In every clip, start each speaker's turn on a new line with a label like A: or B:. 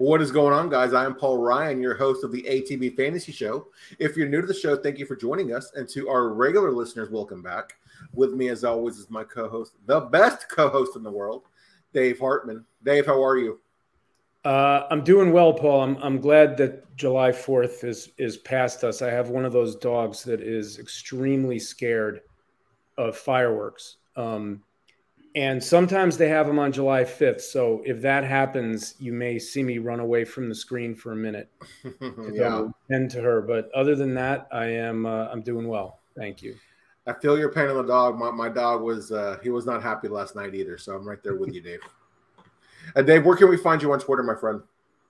A: What is going on, guys? I am Paul Ryan, your host of the ATB Fantasy Show. If you're new to the show, thank you for joining us. And to our regular listeners, welcome back. With me, as always, is my co host, the best co host in the world, Dave Hartman. Dave, how are you?
B: Uh, I'm doing well, Paul. I'm, I'm glad that July 4th is, is past us. I have one of those dogs that is extremely scared of fireworks. Um, and sometimes they have them on July 5th. So if that happens, you may see me run away from the screen for a minute. yeah. End to her. But other than that, I am uh, I'm doing well. Thank you.
A: I feel your pain on the dog. My, my dog was uh, he was not happy last night either. So I'm right there with you, Dave. Uh, Dave, where can we find you on Twitter, my friend?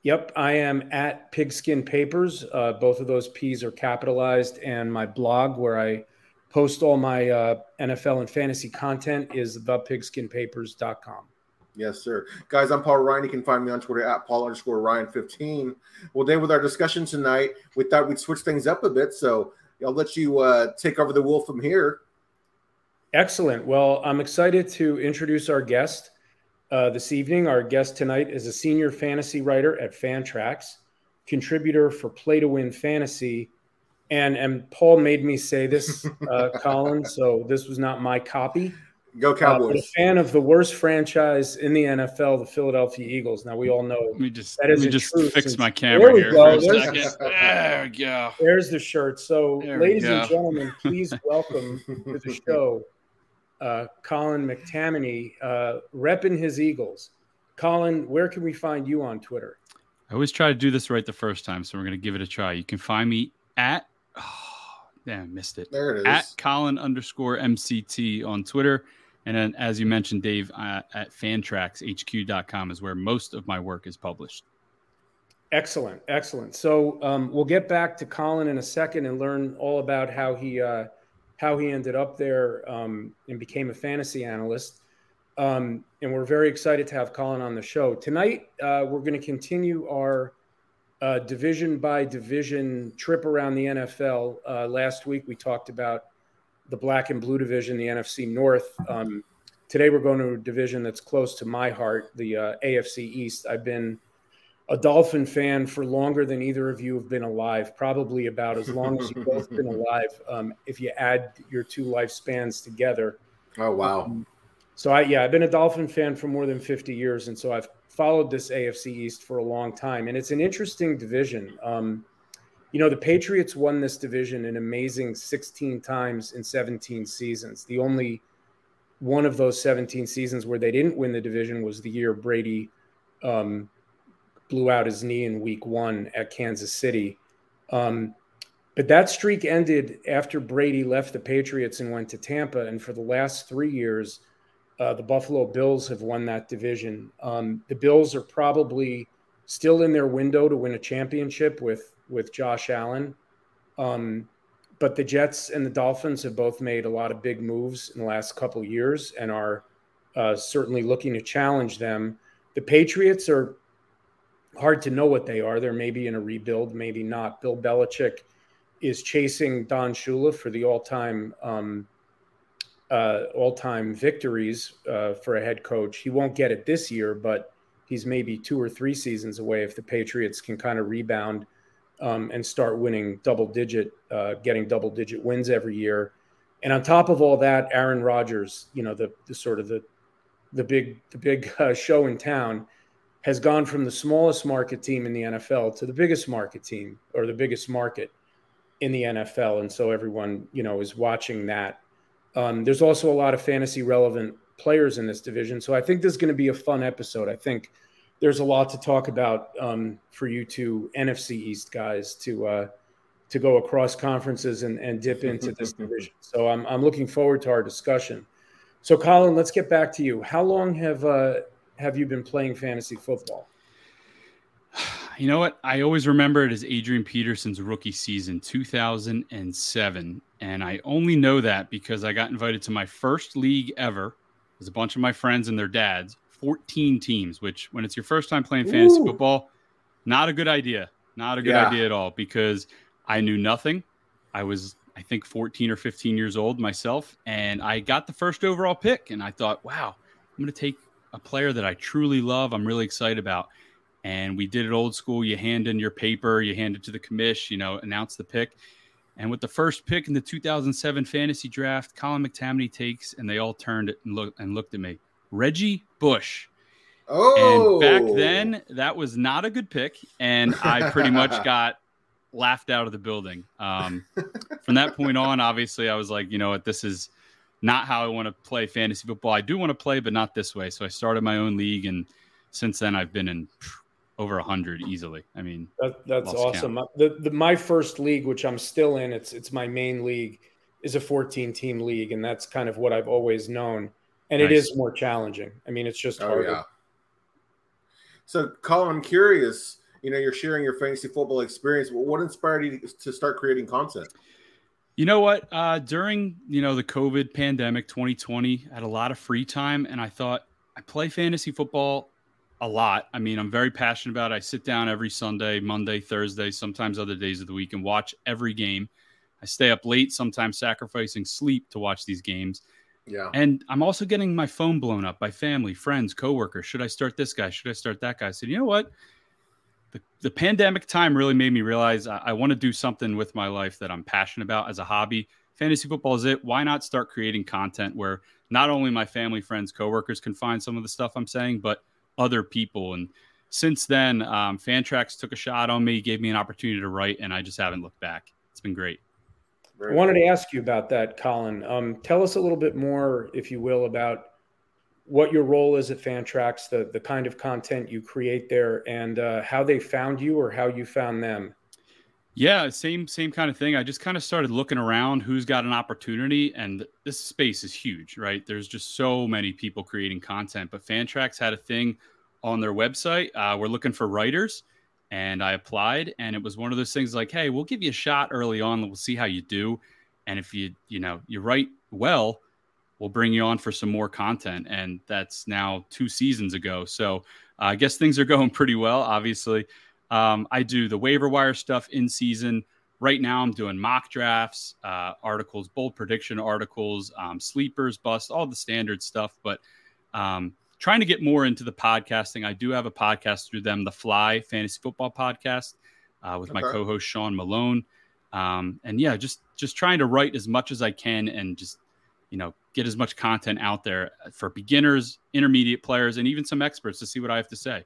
B: Yep, I am at Pigskin Papers. Uh, both of those P's are capitalized, and my blog where I post all my uh, NFL and fantasy content is thepigskinpapers.com.
A: Yes, sir. Guys, I'm Paul Ryan. You can find me on Twitter at Paul underscore Ryan15. Well, Dave, with our discussion tonight, we thought we'd switch things up a bit. So I'll let you uh, take over the wheel from here.
B: Excellent. Well, I'm excited to introduce our guest uh, this evening. Our guest tonight is a senior fantasy writer at Fantrax, contributor for Play to Win Fantasy, and and Paul made me say this, uh, Colin. So this was not my copy.
A: Go Cowboys! Uh,
B: a fan of the worst franchise in the NFL, the Philadelphia Eagles. Now we all know
C: let me just that is let me just fix my camera here go. for a second. There we go.
B: There's the shirt. So, there ladies and gentlemen, please welcome to the show, uh, Colin McTamany, uh, repping his Eagles. Colin, where can we find you on Twitter?
C: I always try to do this right the first time, so we're going to give it a try. You can find me at Oh, damn, missed it.
A: There it is.
C: At Colin underscore MCT on Twitter. And then, as you mentioned, Dave, uh, at fantraxhq.com is where most of my work is published.
B: Excellent. Excellent. So um, we'll get back to Colin in a second and learn all about how he uh, how he ended up there um, and became a fantasy analyst. Um, and we're very excited to have Colin on the show tonight. Uh, we're going to continue our uh, division by division trip around the NFL. Uh, last week we talked about the black and blue division, the NFC North. Um, today we're going to a division that's close to my heart, the uh, AFC East. I've been a Dolphin fan for longer than either of you have been alive, probably about as long as you've both been alive, um, if you add your two lifespans together.
A: Oh, wow. Um,
B: so, I, yeah, I've been a Dolphin fan for more than 50 years. And so I've followed this AFC East for a long time, and it's an interesting division. Um, you know, the Patriots won this division an amazing 16 times in 17 seasons. The only one of those 17 seasons where they didn't win the division was the year Brady um, blew out his knee in week one at Kansas City. Um, but that streak ended after Brady left the Patriots and went to Tampa. And for the last three years, uh, the Buffalo Bills have won that division. Um, the Bills are probably still in their window to win a championship with with Josh Allen. Um, but the Jets and the Dolphins have both made a lot of big moves in the last couple years and are uh, certainly looking to challenge them. The Patriots are hard to know what they are. They're maybe in a rebuild, maybe not. Bill Belichick is chasing Don Shula for the all-time um, uh, all-time victories uh, for a head coach. He won't get it this year, but he's maybe two or three seasons away if the Patriots can kind of rebound um, and start winning double-digit, uh, getting double-digit wins every year. And on top of all that, Aaron Rodgers, you know, the, the sort of the the big the big uh, show in town, has gone from the smallest market team in the NFL to the biggest market team or the biggest market in the NFL, and so everyone you know is watching that um, there's also a lot of fantasy relevant players in this division. So I think this is going to be a fun episode. I think there's a lot to talk about um, for you two NFC East guys to uh, to go across conferences and, and dip into this division. So I'm, I'm looking forward to our discussion. So Colin, let's get back to you. How long have uh, have you been playing fantasy football?
C: You know what? I always remember it as Adrian Peterson's rookie season, 2007. And I only know that because I got invited to my first league ever. There's a bunch of my friends and their dads, 14 teams, which when it's your first time playing fantasy Ooh. football, not a good idea. Not a good yeah. idea at all because I knew nothing. I was, I think, 14 or 15 years old myself. And I got the first overall pick. And I thought, wow, I'm going to take a player that I truly love. I'm really excited about And we did it old school. You hand in your paper, you hand it to the commish, you know, announce the pick. And with the first pick in the 2007 fantasy draft, Colin McTamany takes, and they all turned and looked and looked at me. Reggie Bush.
A: Oh,
C: and back then, that was not a good pick, and I pretty much got laughed out of the building. Um, from that point on, obviously, I was like, you know what, this is not how I want to play fantasy football. I do want to play, but not this way. So I started my own league, and since then, I've been in over a hundred easily. I mean,
B: that, that's awesome. The, the, my first league, which I'm still in, it's it's my main league, is a 14 team league, and that's kind of what I've always known. And nice. it is more challenging. I mean, it's just
A: oh,
B: harder.
A: Yeah. So, Colin, I'm curious. You know, you're sharing your fantasy football experience. What inspired you to start creating content?
C: You know what? Uh, during you know the COVID pandemic, 2020, I had a lot of free time, and I thought I play fantasy football a lot. I mean, I'm very passionate about it. I sit down every Sunday, Monday, Thursday, sometimes other days of the week, and watch every game. I stay up late, sometimes sacrificing sleep to watch these games.
A: Yeah.
C: And I'm also getting my phone blown up by family, friends, coworkers. Should I start this guy? Should I start that guy? I said, you know what? The, the pandemic time really made me realize I, I want to do something with my life that I'm passionate about as a hobby. Fantasy football is it. Why not start creating content where not only my family, friends, coworkers can find some of the stuff I'm saying, but other people. And since then, um, Fantrax took a shot on me, gave me an opportunity to write, and I just haven't looked back. It's been great.
B: I wanted to ask you about that, Colin. Um, tell us a little bit more, if you will, about what your role is at Fantrax, the the kind of content you create there, and uh, how they found you or how you found them.
C: Yeah, same same kind of thing. I just kind of started looking around who's got an opportunity, and this space is huge, right? There's just so many people creating content. But Fantrax had a thing on their website. Uh, we're looking for writers, and I applied, and it was one of those things like, hey, we'll give you a shot early on. We'll see how you do, and if you you know you write well, we'll bring you on for some more content. And that's now two seasons ago. So uh, I guess things are going pretty well. Obviously. Um, I do the waiver wire stuff in season. Right now, I'm doing mock drafts, uh, articles, bold prediction articles, um, sleepers, bust, all the standard stuff. But um, trying to get more into the podcasting. I do have a podcast through them, the Fly Fantasy Football Podcast, uh, with okay. my co-host Sean Malone. Um, and yeah, just just trying to write as much as I can and just you know get as much content out there for beginners, intermediate players, and even some experts to see what I have to say.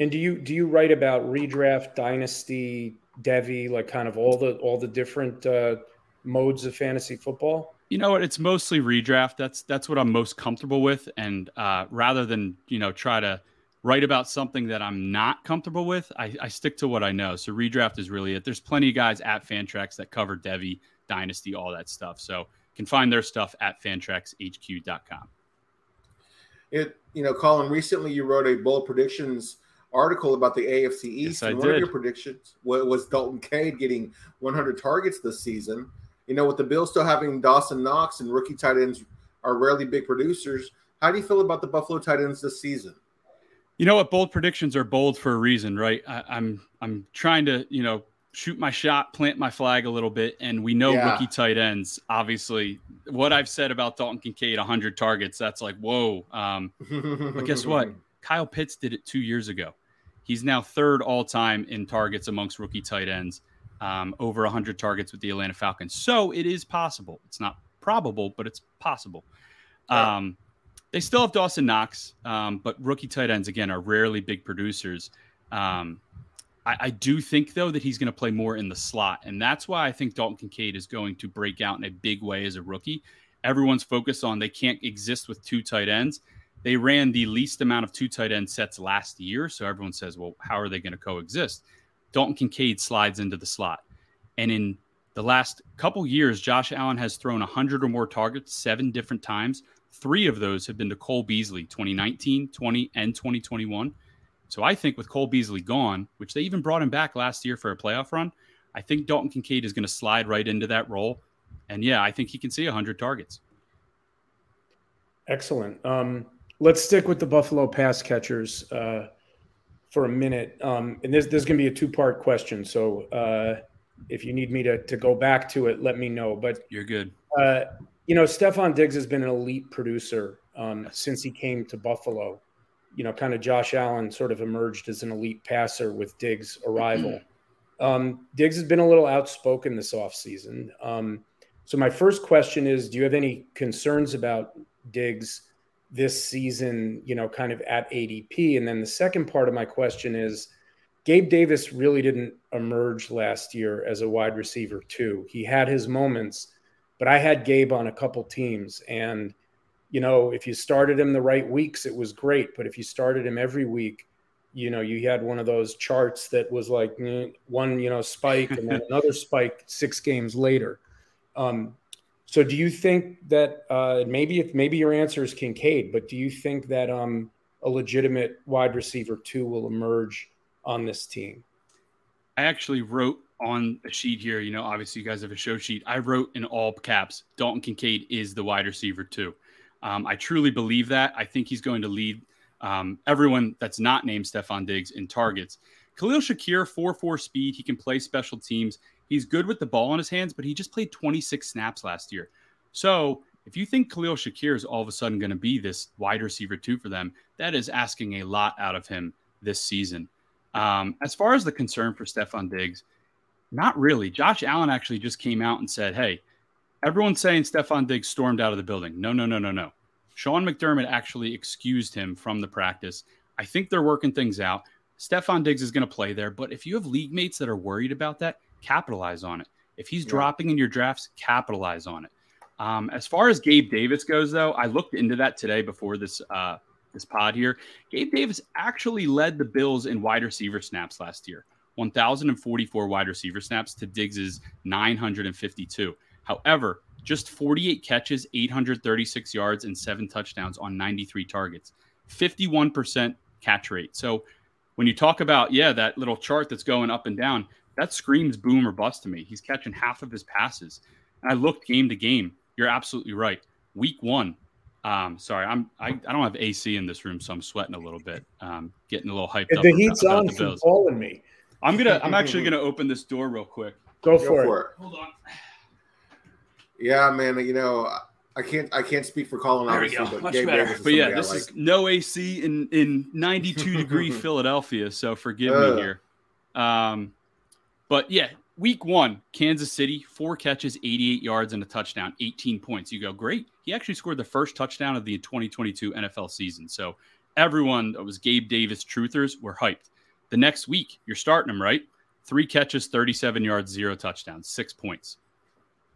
B: And do you do you write about redraft, dynasty, devy, like kind of all the all the different uh, modes of fantasy football?
C: You know what? It's mostly redraft. That's that's what I'm most comfortable with. And uh, rather than you know try to write about something that I'm not comfortable with, I, I stick to what I know. So redraft is really it. There's plenty of guys at Fantrax that cover devy, Dynasty, all that stuff. So you can find their stuff at fantraxhq.com.
A: It you know, Colin. Recently, you wrote a bold predictions article about the AFC East.
C: Yes, and
A: one
C: did.
A: of your predictions was Dalton Kincaid getting 100 targets this season. You know, with the Bills still having Dawson Knox and rookie tight ends are rarely big producers. How do you feel about the Buffalo tight ends this season?
C: You know what? Bold predictions are bold for a reason, right? I, I'm I'm trying to you know shoot my shot, plant my flag a little bit, and we know
A: Yeah.
C: rookie tight ends. Obviously, what I've said about Dalton Kincaid, 100 targets, that's like whoa. Um, But guess what? Kyle Pitts did it two years ago. He's now third all time in targets amongst rookie tight ends, um, over 100 targets with the Atlanta Falcons. So it is possible. It's not probable, but it's possible. Um, they still have Dawson Knox, um, but rookie tight ends, again, are rarely big producers. Um, I, I do think, though, that he's going to play more in the slot. And that's why I think Dalton Kincaid is going to break out in a big way as a rookie. Everyone's focused on they can't exist with two tight ends they ran the least amount of two tight end sets last year. So everyone says, well, how are they going to coexist? Dalton Kincaid slides into the slot. And in the last couple years, Josh Allen has thrown 100 or more targets seven different times. Three of those have been to Cole Beasley, 2019, 20, and 2021. So I think with Cole Beasley gone, which they even brought him back last year for a playoff run, I think Dalton Kincaid is going to slide right into that role. And yeah, I think he can see 100 targets.
B: Excellent. Um, let's stick with the Buffalo pass catchers uh, for a minute. Um, and this, this is going to be a two part question. So uh, if you need me to, to go back to it, let me know. But,
C: You're good.
B: uh, you know, Stefon Diggs has been an elite producer um, since he came to Buffalo. you know, kind of Josh Allen sort of emerged as an elite passer with Diggs' arrival. Um, Diggs has been a little outspoken this offseason. Um, so my first question is, do you have any concerns about Diggs this season, you know, kind of at ADP? And then the second part of my question is, Gabe Davis really didn't emerge last year as a wide receiver too. He had his moments, but I had Gabe on a couple teams and you know, if you started him the right weeks, it was great. But if you started him every week, you know, you had one of those charts that was like mm, one, you know, spike and then another spike six games later. Um, so do you think that uh, maybe if maybe your answer is Kincaid, but do you think that um, a legitimate wide receiver two will emerge on this team?
C: I actually wrote on a sheet here. You know, obviously you guys have a show sheet. I wrote in all caps, Dalton Kincaid is the wide receiver two. Um, I truly believe that. I think he's going to lead um, everyone that's not named Stefon Diggs in targets. Khalil Shakir, 4 4 speed. He can play special teams. He's good with the ball in his hands, but he just played 26 snaps last year. So if you think Khalil Shakir is all of a sudden going to be this wide receiver two for them, that is asking a lot out of him this season. Um, as far as the concern for Stefon Diggs, not really. Josh Allen actually just came out and said, hey, everyone's saying Stefon Diggs stormed out of the building. No, no, no, no, no. Sean McDermott actually excused him from the practice. I think they're working things out. Stefon Diggs is going to play there, but if you have league mates that are worried about that, capitalize on it. If he's yeah. dropping in your drafts, capitalize on it. Um, as far as Gabe Davis goes, though, I looked into that today before this uh, this pod here. Gabe Davis actually led the Bills in wide receiver snaps last year, 1,044 wide receiver snaps to Diggs's 952. However, just 48 catches, 836 yards, and seven touchdowns on 93 targets, 51% catch rate. So when you talk about, yeah, that little chart that's going up and down, that screams boom or bust to me. He's catching half of his passes. And I looked game to game. You're absolutely right. Week one, um, sorry, I'm I, I don't have AC in this room, so I'm sweating a little bit. Um, getting a little hyped
B: up. The heat's about, on the Bills. calling me.
C: I'm gonna I'm actually gonna open this door real quick.
B: Go for, Go for it. it.
C: Hold on.
A: Yeah, man. You know, I can't I can't speak for Colin
C: there obviously, but Much Gabe better. Davis but yeah, this like. is no AC in in 92 degree Philadelphia, so forgive uh. me here. Um, but yeah, week one, Kansas City, four catches, 88 yards, and a touchdown, 18 points. You go, great. He actually scored the first touchdown of the 2022 NFL season. So everyone that was Gabe Davis truthers were hyped. The next week, you're starting him, right? Three catches, 37 yards, zero touchdowns, six points.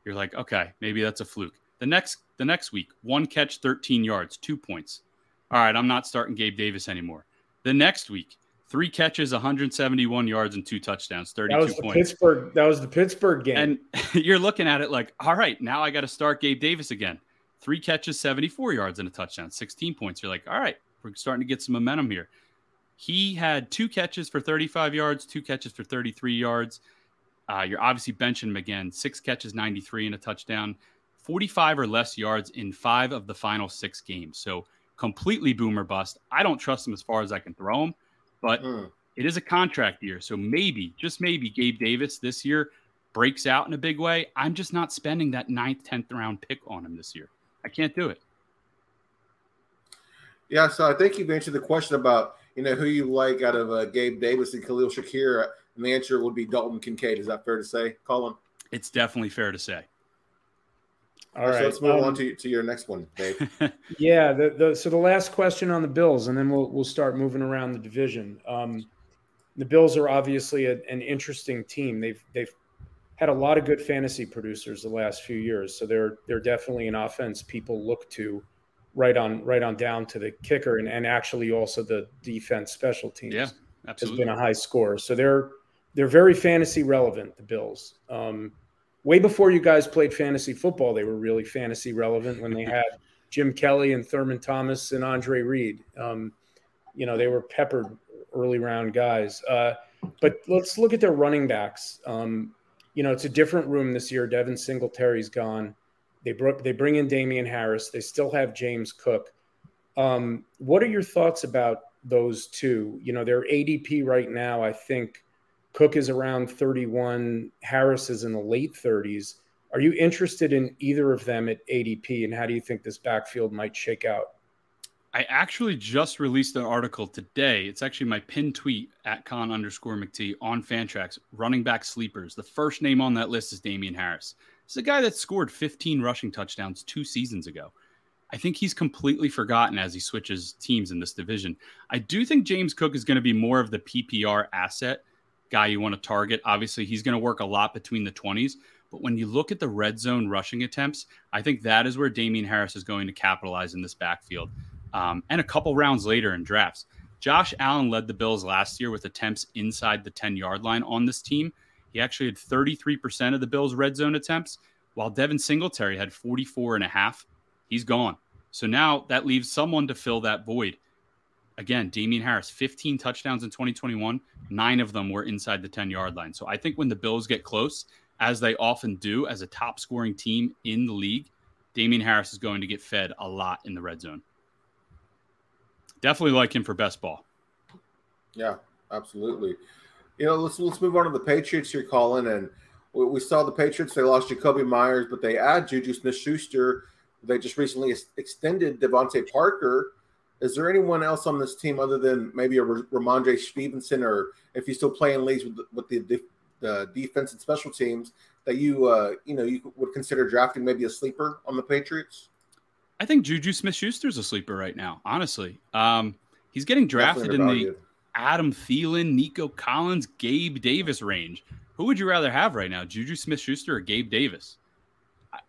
C: You're like, okay, maybe that's a fluke. The next the next week, one catch, 13 yards, two points. All right, I'm not starting Gabe Davis anymore. The next week, three catches, 171 yards, and two touchdowns, 32 that was
B: points. Pittsburgh, that was the Pittsburgh game.
C: And you're looking at it like, all right, now I got to start Gabe Davis again. Three catches, 74 yards, and a touchdown, 16 points. You're like, all right, we're starting to get some momentum here. He had two catches for 35 yards, two catches for 33 yards. Uh, you're obviously benching him again. Six catches, 93 and a touchdown, 45 or less yards in five of the final six games. So completely boomer bust. I don't trust him as far as I can throw him, but mm. it is a contract year. So maybe, just maybe, Gabe Davis this year breaks out in a big way. I'm just not spending that ninth, 10th round pick on him this year. I can't do it.
A: Yeah, so I think you've answered the question about you know who you like out of uh, Gabe Davis and Khalil Shakir. And the answer would be Dalton Kincaid. Is that fair to say, Colin?
C: It's definitely fair to say.
A: All right, so let's move um, on to, to your next one, Dave.
B: yeah. The, the, so the last question on the Bills, and then we'll we'll start moving around the division. Um, the Bills are obviously a, an interesting team. They've they've had a lot of good fantasy producers the last few years, so they're they're definitely an offense people look to, right on right on down to the kicker, and, and actually also the defense special teams.
C: Yeah, absolutely.
B: Has been a high score, so they're they're very fantasy relevant. The Bills. Um, way before you guys played fantasy football, they were really fantasy relevant when they had Jim Kelly and Thurman Thomas and Andre Reed. Um, you know, they were peppered early round guys. Uh, but let's look at their running backs. Um, you know, it's a different room this year. Devin Singletary's gone. They broke. They bring in Damien Harris. They still have James Cook. Um, what are your thoughts about those two? You know, their ADP right now, I think Cook is around 31. Harris is in the late 30s. Are you interested in either of them at ADP, and how do you think this backfield might shake out?
C: I actually just released an article today. It's actually my pinned tweet at con underscore McT on Fantrax, running back sleepers. The first name on that list is Damien Harris. It's a guy that scored 15 rushing touchdowns two seasons ago. I think he's completely forgotten as he switches teams in this division. I do think James Cook is going to be more of the PPR asset guy you want to target. Obviously, he's going to work a lot between the 20s. But when you look at the red zone rushing attempts, I think that is where Damien Harris is going to capitalize in this backfield um, and a couple rounds later in drafts. Josh Allen led the Bills last year with attempts inside the 10 yard line on this team. He actually had 33% of the Bills' red zone attempts, while Devin Singletary had 44 and a half. He's gone. So now that leaves someone to fill that void. Again, Damien Harris, 15 touchdowns in 2021. Nine of them were inside the 10 yard line. So I think when the Bills get close, as they often do as a top scoring team in the league, Damien Harris is going to get fed a lot in the red zone definitely like him for best ball.
A: Yeah, absolutely. You know, let's let's move on to the Patriots here, Colin. And we, we saw the Patriots; they lost Jakobi Meyers, but they add Juju Smith-Schuster. They just recently extended DeVante Parker. Is there anyone else on this team other than maybe a Rhamondre Stevenson, or if he's still playing leagues with, with the, the defense and special teams that you uh, you know you would consider drafting maybe a sleeper on the Patriots?
C: I think Juju Smith Schuster's a sleeper right now, honestly. Um, he's getting drafted in the Adam Thielen, Nico Collins, Gabe Davis range. Who would you rather have right now, Juju Smith Schuster or Gabe Davis?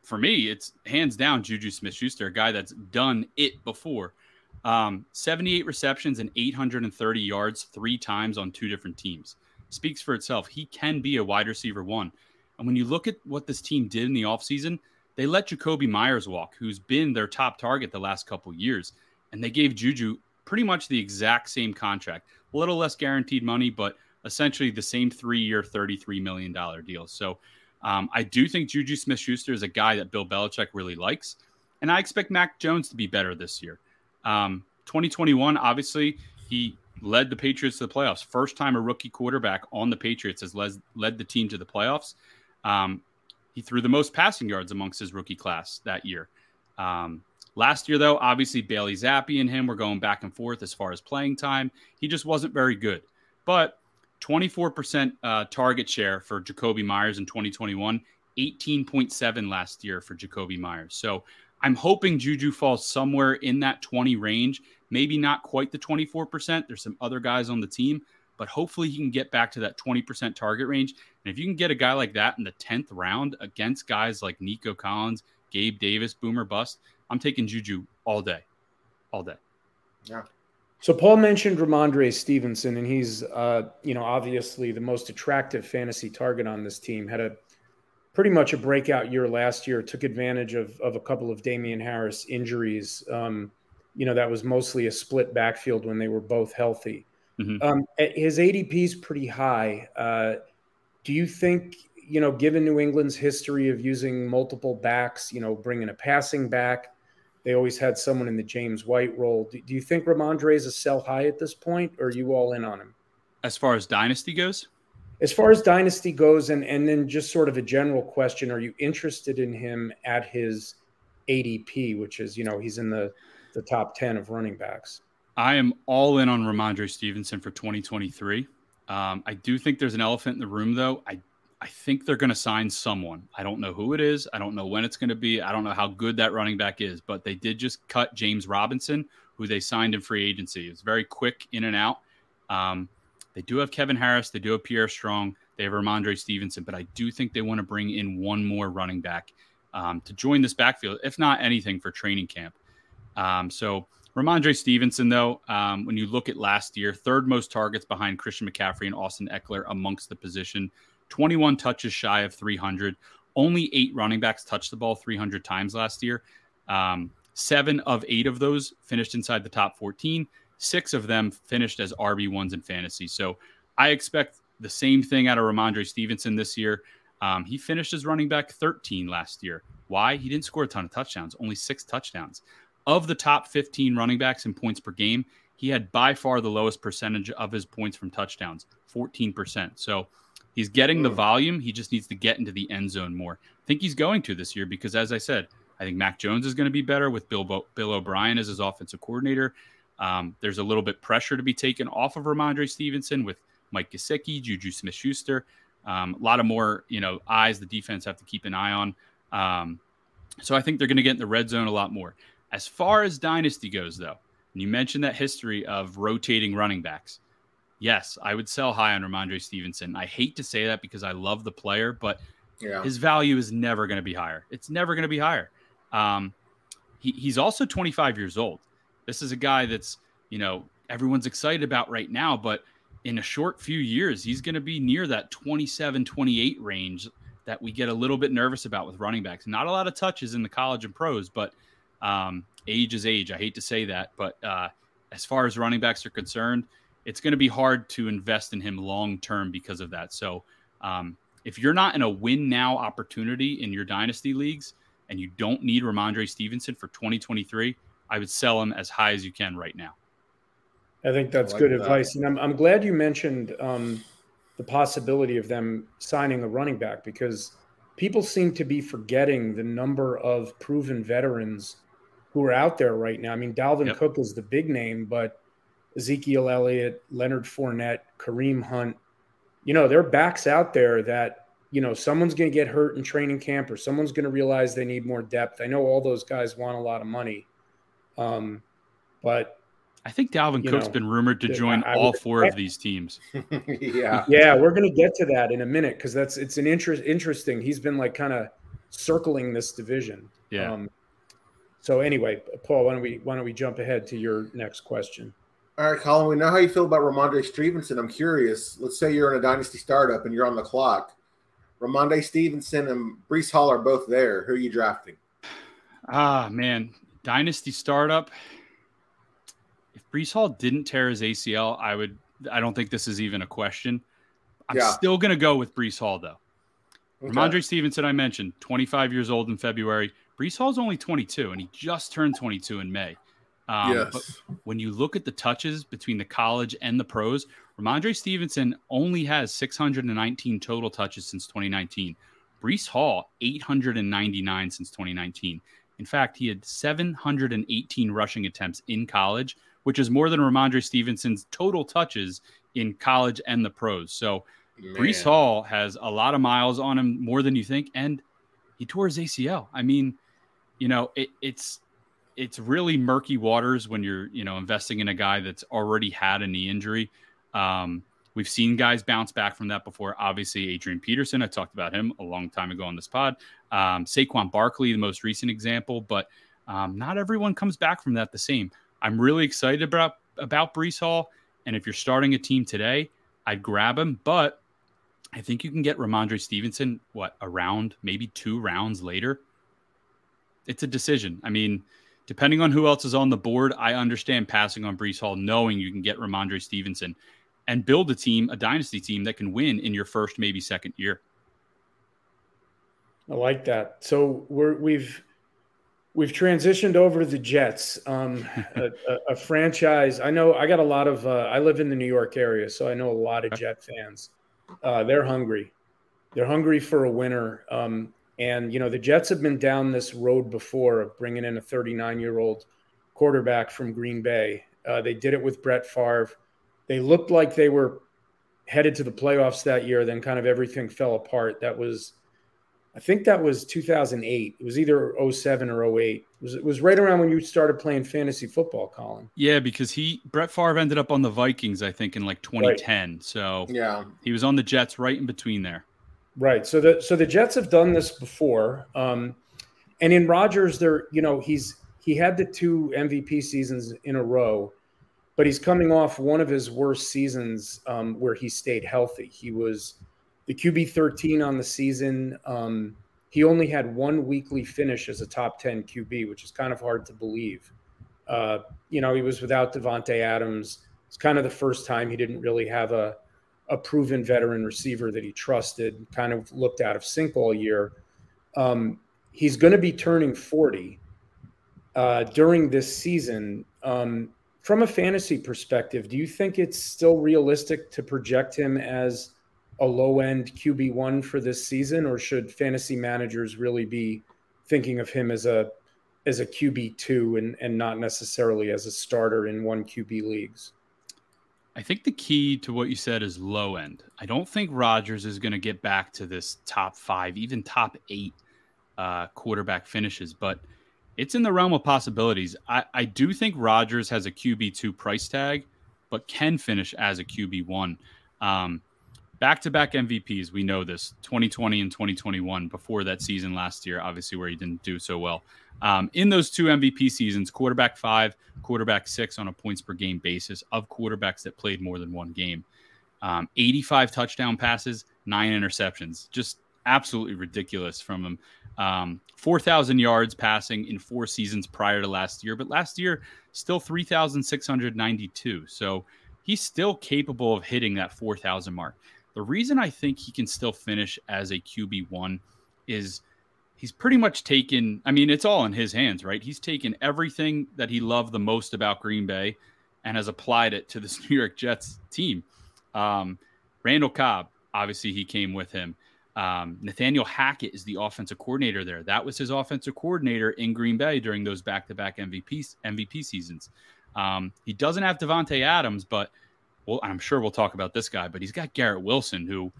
C: For me, it's hands down Juju Smith Schuster, a guy that's done it before. Um, 78 receptions and 830 yards three times on two different teams. Speaks for itself. He can be a wide receiver one. And when you look at what this team did in the offseason, they let Jakobi Meyers walk, who's been their top target the last couple years, and they gave Juju pretty much the exact same contract, a little less guaranteed money, but essentially the same three-year, $33 million deal. So um, I do think Juju Smith-Schuster is a guy that Bill Belichick really likes, and I expect Mac Jones to be better this year. Um, 2021, obviously, he led the Patriots to the playoffs. First time a rookie quarterback on the Patriots has led, led the team to the playoffs. Um, he threw the most passing yards amongst his rookie class that year. Um, last year, though, obviously Bailey Zappe and him were going back and forth as far as playing time. He just wasn't very good. But 24% uh, target share for Jakobi Meyers in 2021, 18.7 last year for Jakobi Meyers. So I'm hoping Juju falls somewhere in that 20 range, maybe not quite the 24%. There's some other guys on the team, but hopefully he can get back to that 20% target range. And if you can get a guy like that in the 10th round against guys like Nico Collins, Gabe Davis, Boomer Bust, I'm taking Juju all day. All day.
A: Yeah.
B: So Paul mentioned Rhamondre Stevenson, and he's, uh, you know, obviously the most attractive fantasy target on this team. Had a pretty much a breakout year last year. Took advantage of of a couple of Damien Harris injuries. Um, you know, that was mostly a split backfield when they were both healthy. Mm-hmm. Um, his ADP is pretty high. Uh, do you think, you know, given New England's history of using multiple backs, you know, bringing a passing back, they always had someone in the James White role. Do, do you think Rhamondre is a sell high at this point, or are you all in on him?
C: As far as dynasty goes,
B: as far as dynasty goes, and and then just sort of a general question: Are you interested in him at his ADP, which is you know he's in the the top ten of running backs?
C: I am all in on Rhamondre Stevenson for 2023. Um, I do think there's an elephant in the room, though. I I think they're going to sign someone. I don't know who it is. I don't know when it's going to be. I don't know how good that running back is, but they did just cut James Robinson, who they signed in free agency. It was very quick in and out. Um, they do have Kevin Harris. They do have Pierre Strong. They have Rhamondre Stevenson, but I do think they want to bring in one more running back um, to join this backfield, if not anything for training camp. Um, so Rhamondre Stevenson, though, um, when you look at last year, third most targets behind Christian McCaffrey and Austin Ekeler amongst the position, 21 touches shy of 300. Only eight running backs touched the ball 300 times last year. Um, seven of eight of those finished inside the top 14. Six of them finished as RB1s in fantasy. So I expect the same thing out of Rhamondre Stevenson this year. Um, he finished as running back 13 last year. Why? He didn't score a ton of touchdowns, only six touchdowns of the top 15 running backs in points per game, he had by far the lowest percentage of his points from touchdowns, 14%. So he's getting the volume. He just needs to get into the end zone more. I think he's going to this year because, as I said, I think Mac Jones is going to be better with Bill Bo- Bill O'Brien as his offensive coordinator. Um, there's a little bit pressure to be taken off of Rhamondre Stevenson with Mike Gesicki, Juju Smith-Schuster. Um, a lot of more, you know, eyes the defense have to keep an eye on. Um, so I think they're going to get in the red zone a lot more. As far as dynasty goes, though, and you mentioned that history of rotating running backs. Yes, I would sell high on Rhamondre Stevenson. I hate to say that because I love the player, but yeah. his value is never going to be higher. It's never going to be higher. Um, he, he's also 25 years old. This is a guy that's, you know, everyone's excited about right now, but in a short few years, he's going to be near that 27, 28 range that we get a little bit nervous about with running backs. Not a lot of touches in the college and pros, but um, age is age. I hate to say that, but uh, as far as running backs are concerned, it's going to be hard to invest in him long term because of that. So, um, if you're not in a win now opportunity in your dynasty leagues and you don't need Rhamondre Stevenson for 2023, I would sell them as high as you can right now.
B: I think that's I like good that. advice, and I'm I'm glad you mentioned um, the possibility of them signing a running back because people seem to be forgetting the number of proven veterans who are out there right now. I mean, Dalvin yep. Cook is the big name, but Ezekiel Elliott, Leonard Fournette, Kareem Hunt, you know, there are backs out there that, you know, someone's going to get hurt in training camp or someone's going to realize they need more depth. I know all those guys want a lot of money. Um, but
C: I think Dalvin Cook's know, been rumored to join I, I all four of these teams.
B: yeah, yeah, we're going to get to that in a minute because that's it's an interest interesting. He's been like kind of circling this division.
C: Yeah. Um,
B: so anyway, Paul, why don't we why don't we jump ahead to your next question?
A: All right, Colin, we know how you feel about Rhamondre Stevenson. I'm curious. Let's say you're in a dynasty startup and you're on the clock. Rhamondre Stevenson and Breece Hall are both there. Who are you drafting?
C: Ah, man. Dynasty startup if Breece Hall didn't tear his ACL, I would. I don't think this is even a question. I'm yeah. still going to go with Breece Hall though. Okay. Rhamondre Stevenson, I mentioned, 25 years old in February. Breece Hall's only 22, and he just turned 22 in May. Um, yes. But when you look at the touches between the college and the pros, Rhamondre Stevenson only has 619 total touches since 2019. Breece Hall, 899 since 2019. In fact, he had 718 rushing attempts in college, which is more than Rhamondre Stevenson's total touches in college and the pros. So Man. Breece Hall has a lot of miles on him, more than you think, and he tore his ACL. I mean, you know, it, it's it's really murky waters when you're you know investing in a guy that's already had a knee injury. Um, we've seen guys bounce back from that before. Obviously, Adrian Peterson. I talked about him a long time ago on this pod. Um, Saquon Barkley, the most recent example, but um, not everyone comes back from that the same. I'm really excited about about Breece Hall, and if you're starting a team today, I'd grab him. But I think you can get Rhamondre Stevenson what a round, maybe two rounds later. It's a decision. I mean, depending on who else is on the board, I understand passing on Breece Hall, knowing you can get Rhamondre Stevenson and build a team, a dynasty team that can win in your first, maybe second year.
B: I like that. So we're we've We've transitioned over to the Jets, um, a, a, franchise. I know I got a lot of. Uh, I live in the New York area, so I know a lot of Jet fans. Uh, they're hungry. They're hungry for a winner. Um, and you know the Jets have been down this road before of bringing in a 39 year old quarterback from Green Bay. Uh, they did it with Brett Favre. They looked like they were headed to the playoffs that year. Then kind of everything fell apart. That was I think that was 2008. It was either 07 or 08. It was, it was right around when you started playing fantasy football, Colin.
C: Yeah, because he Brett Favre ended up on the Vikings, I think, in like 2010. Right. So
A: yeah,
C: he was on the Jets right in between there.
B: Right. So the so the Jets have done this before. Um, and in Rodgers, there, you know, he's he had the two MVP seasons in a row, but he's coming off one of his worst seasons um, where he stayed healthy. He was the QB 13 on the season. Um, he only had one weekly finish as a top 10 QB, which is kind of hard to believe. Uh, you know, he was without Davante Adams. It's kind of the first time he didn't really have a, a proven veteran receiver that he trusted, kind of looked out of sync all year. Um, he's going to be turning 40 uh, during this season. Um, from a fantasy perspective, do you think it's still realistic to project him as a low end QB1 for this season, or should fantasy managers really be thinking of him as a as a QB two and and not necessarily as a starter in one QB leagues.
C: I think the key to what you said is low end. I don't think Rodgers is going to get back to this top five, even top eight uh, quarterback finishes, but it's in the realm of possibilities. I, I do think Rodgers has a QB two price tag, but can finish as a QB one. Um, back to back MVPs, we know this 2020 and 2021 before that season last year, obviously, where he didn't do so well. Um, in those two MVP seasons, quarterback five, quarterback six on a points per game basis of quarterbacks that played more than one game. Um, 85 touchdown passes, nine interceptions. Just absolutely ridiculous from him. Um, 4,000 yards passing in four seasons prior to last year, but last year, still 3,692. So he's still capable of hitting that 4,000 mark. The reason I think he can still finish as a QB1 is he's pretty much taken, I mean, it's all in his hands, right? He's taken everything that he loved the most about Green Bay and has applied it to this New York Jets team. Um, Randall Cobb, obviously, he came with him. Um, Nathaniel Hackett is the offensive coordinator there. That was his offensive coordinator in Green Bay during those back-to-back MVP MVP seasons. Um, he doesn't have Davante Adams, but well, I'm sure we'll talk about this guy. But he's got Garrett Wilson, who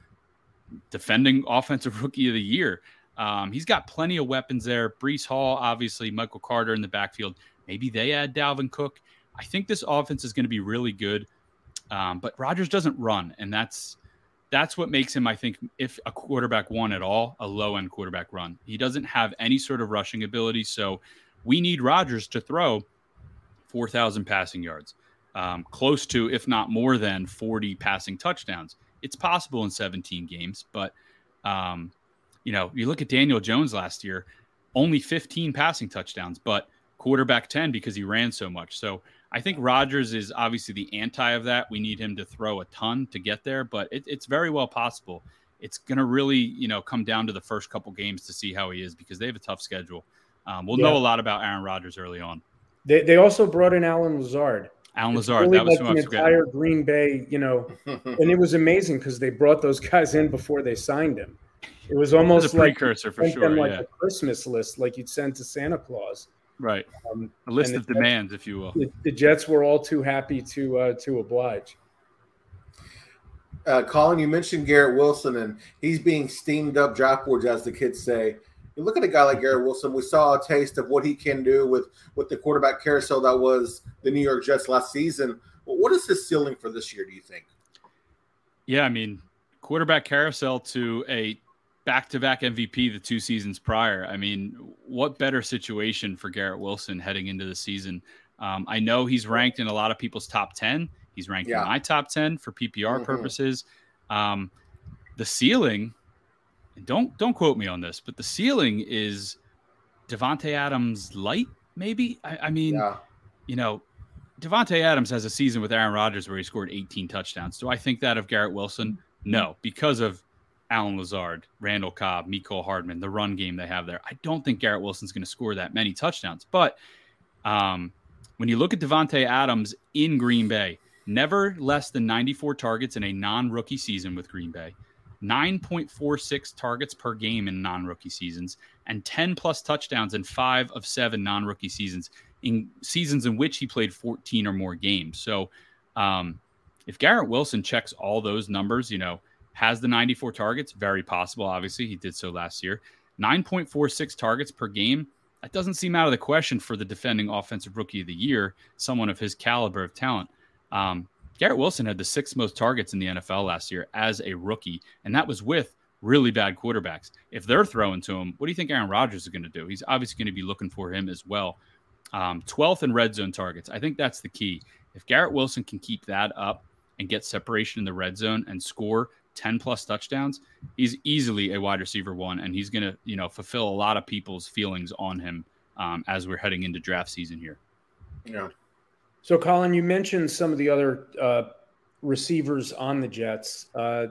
C: defending offensive rookie of the year. Um, he's got plenty of weapons there. Breece Hall, obviously, Michael Carter in the backfield. Maybe they add Dalvin Cook. I think this offense is going to be really good. Um, but Rodgers doesn't run, and that's that's what makes him, I think, if a quarterback one at all, a low end quarterback run. He doesn't have any sort of rushing ability. So we need Rodgers to throw 4,000 passing yards, um, close to, if not more than 40 passing touchdowns. It's possible in 17 games, but, um, you know, you look at Daniel Jones last year, only 15 passing touchdowns, but quarterback 10 because he ran so much. So I think Rodgers is obviously the anti of that. We need him to throw a ton to get there, but it, it's very well possible. It's going to really, you know, come down to the first couple games to see how he is because they have a tough schedule. Um, we'll yeah. know a lot about Aaron Rodgers early on.
B: They, they also brought in Allen Lazard.
C: Allen Lazard, really that was
B: like the entire Green Bay, you know, and it was amazing because they brought those guys in before they signed him. It was almost
C: it was like precursor for sure,
B: like
C: yeah.
B: a Christmas list, like you'd send to Santa Claus.
C: Right. Um, a list of demands, if you will.
B: The, the, Jets were all too happy to uh, to oblige.
A: Uh, Colin, you mentioned Garrett Wilson, and he's being steamed up draft boards, as the kids say. You look at a guy like Garrett Wilson. We saw a taste of what he can do with with the quarterback carousel that was the New York Jets last season. what is his ceiling for this year? Do you think?
C: Yeah, I mean, quarterback carousel to a back-to-back MVP the two seasons prior. I mean, what better situation for Garrett Wilson heading into the season? Um, I know he's ranked in a lot of people's top ten. He's ranked yeah. in my top ten for PPR mm-hmm. purposes. Um, the ceiling, don't don't quote me on this, but the ceiling is Davante Adams light. Maybe I, I mean, yeah. you know, Davante Adams has a season with Aaron Rodgers where he scored 18 touchdowns. Do I think that of Garrett Wilson? No, because of Allen Lazard, Randall Cobb, Mecole Hardman, the run game they have there. I don't think Garrett Wilson's going to score that many touchdowns. But um, when you look at Davante Adams in Green Bay, never less than 94 targets in a non-rookie season with Green Bay, 9.46 targets per game in non-rookie seasons, and 10 plus touchdowns in five of seven non-rookie seasons in seasons in which he played 14 or more games. So um, if Garrett Wilson checks all those numbers, you know – has the 94 targets. Very possible. Obviously, he did so last year. 9.46 targets per game. That doesn't seem out of the question for the defending offensive rookie of the year, someone of his caliber of talent. Um, Garrett Wilson had the sixth most targets in the NFL last year as a rookie, and that was with really bad quarterbacks. If they're throwing to him, what do you think Aaron Rodgers is going to do? He's obviously going to be looking for him as well. Um, 12th in red zone targets. I think that's the key. If Garrett Wilson can keep that up and get separation in the red zone and score 10 plus touchdowns, he's easily a wide receiver one, and he's going to, you know, fulfill a lot of people's feelings on him um, as we're heading into draft season here.
A: Yeah.
B: So, Colin, you mentioned some of the other uh, receivers on the Jets. Uh,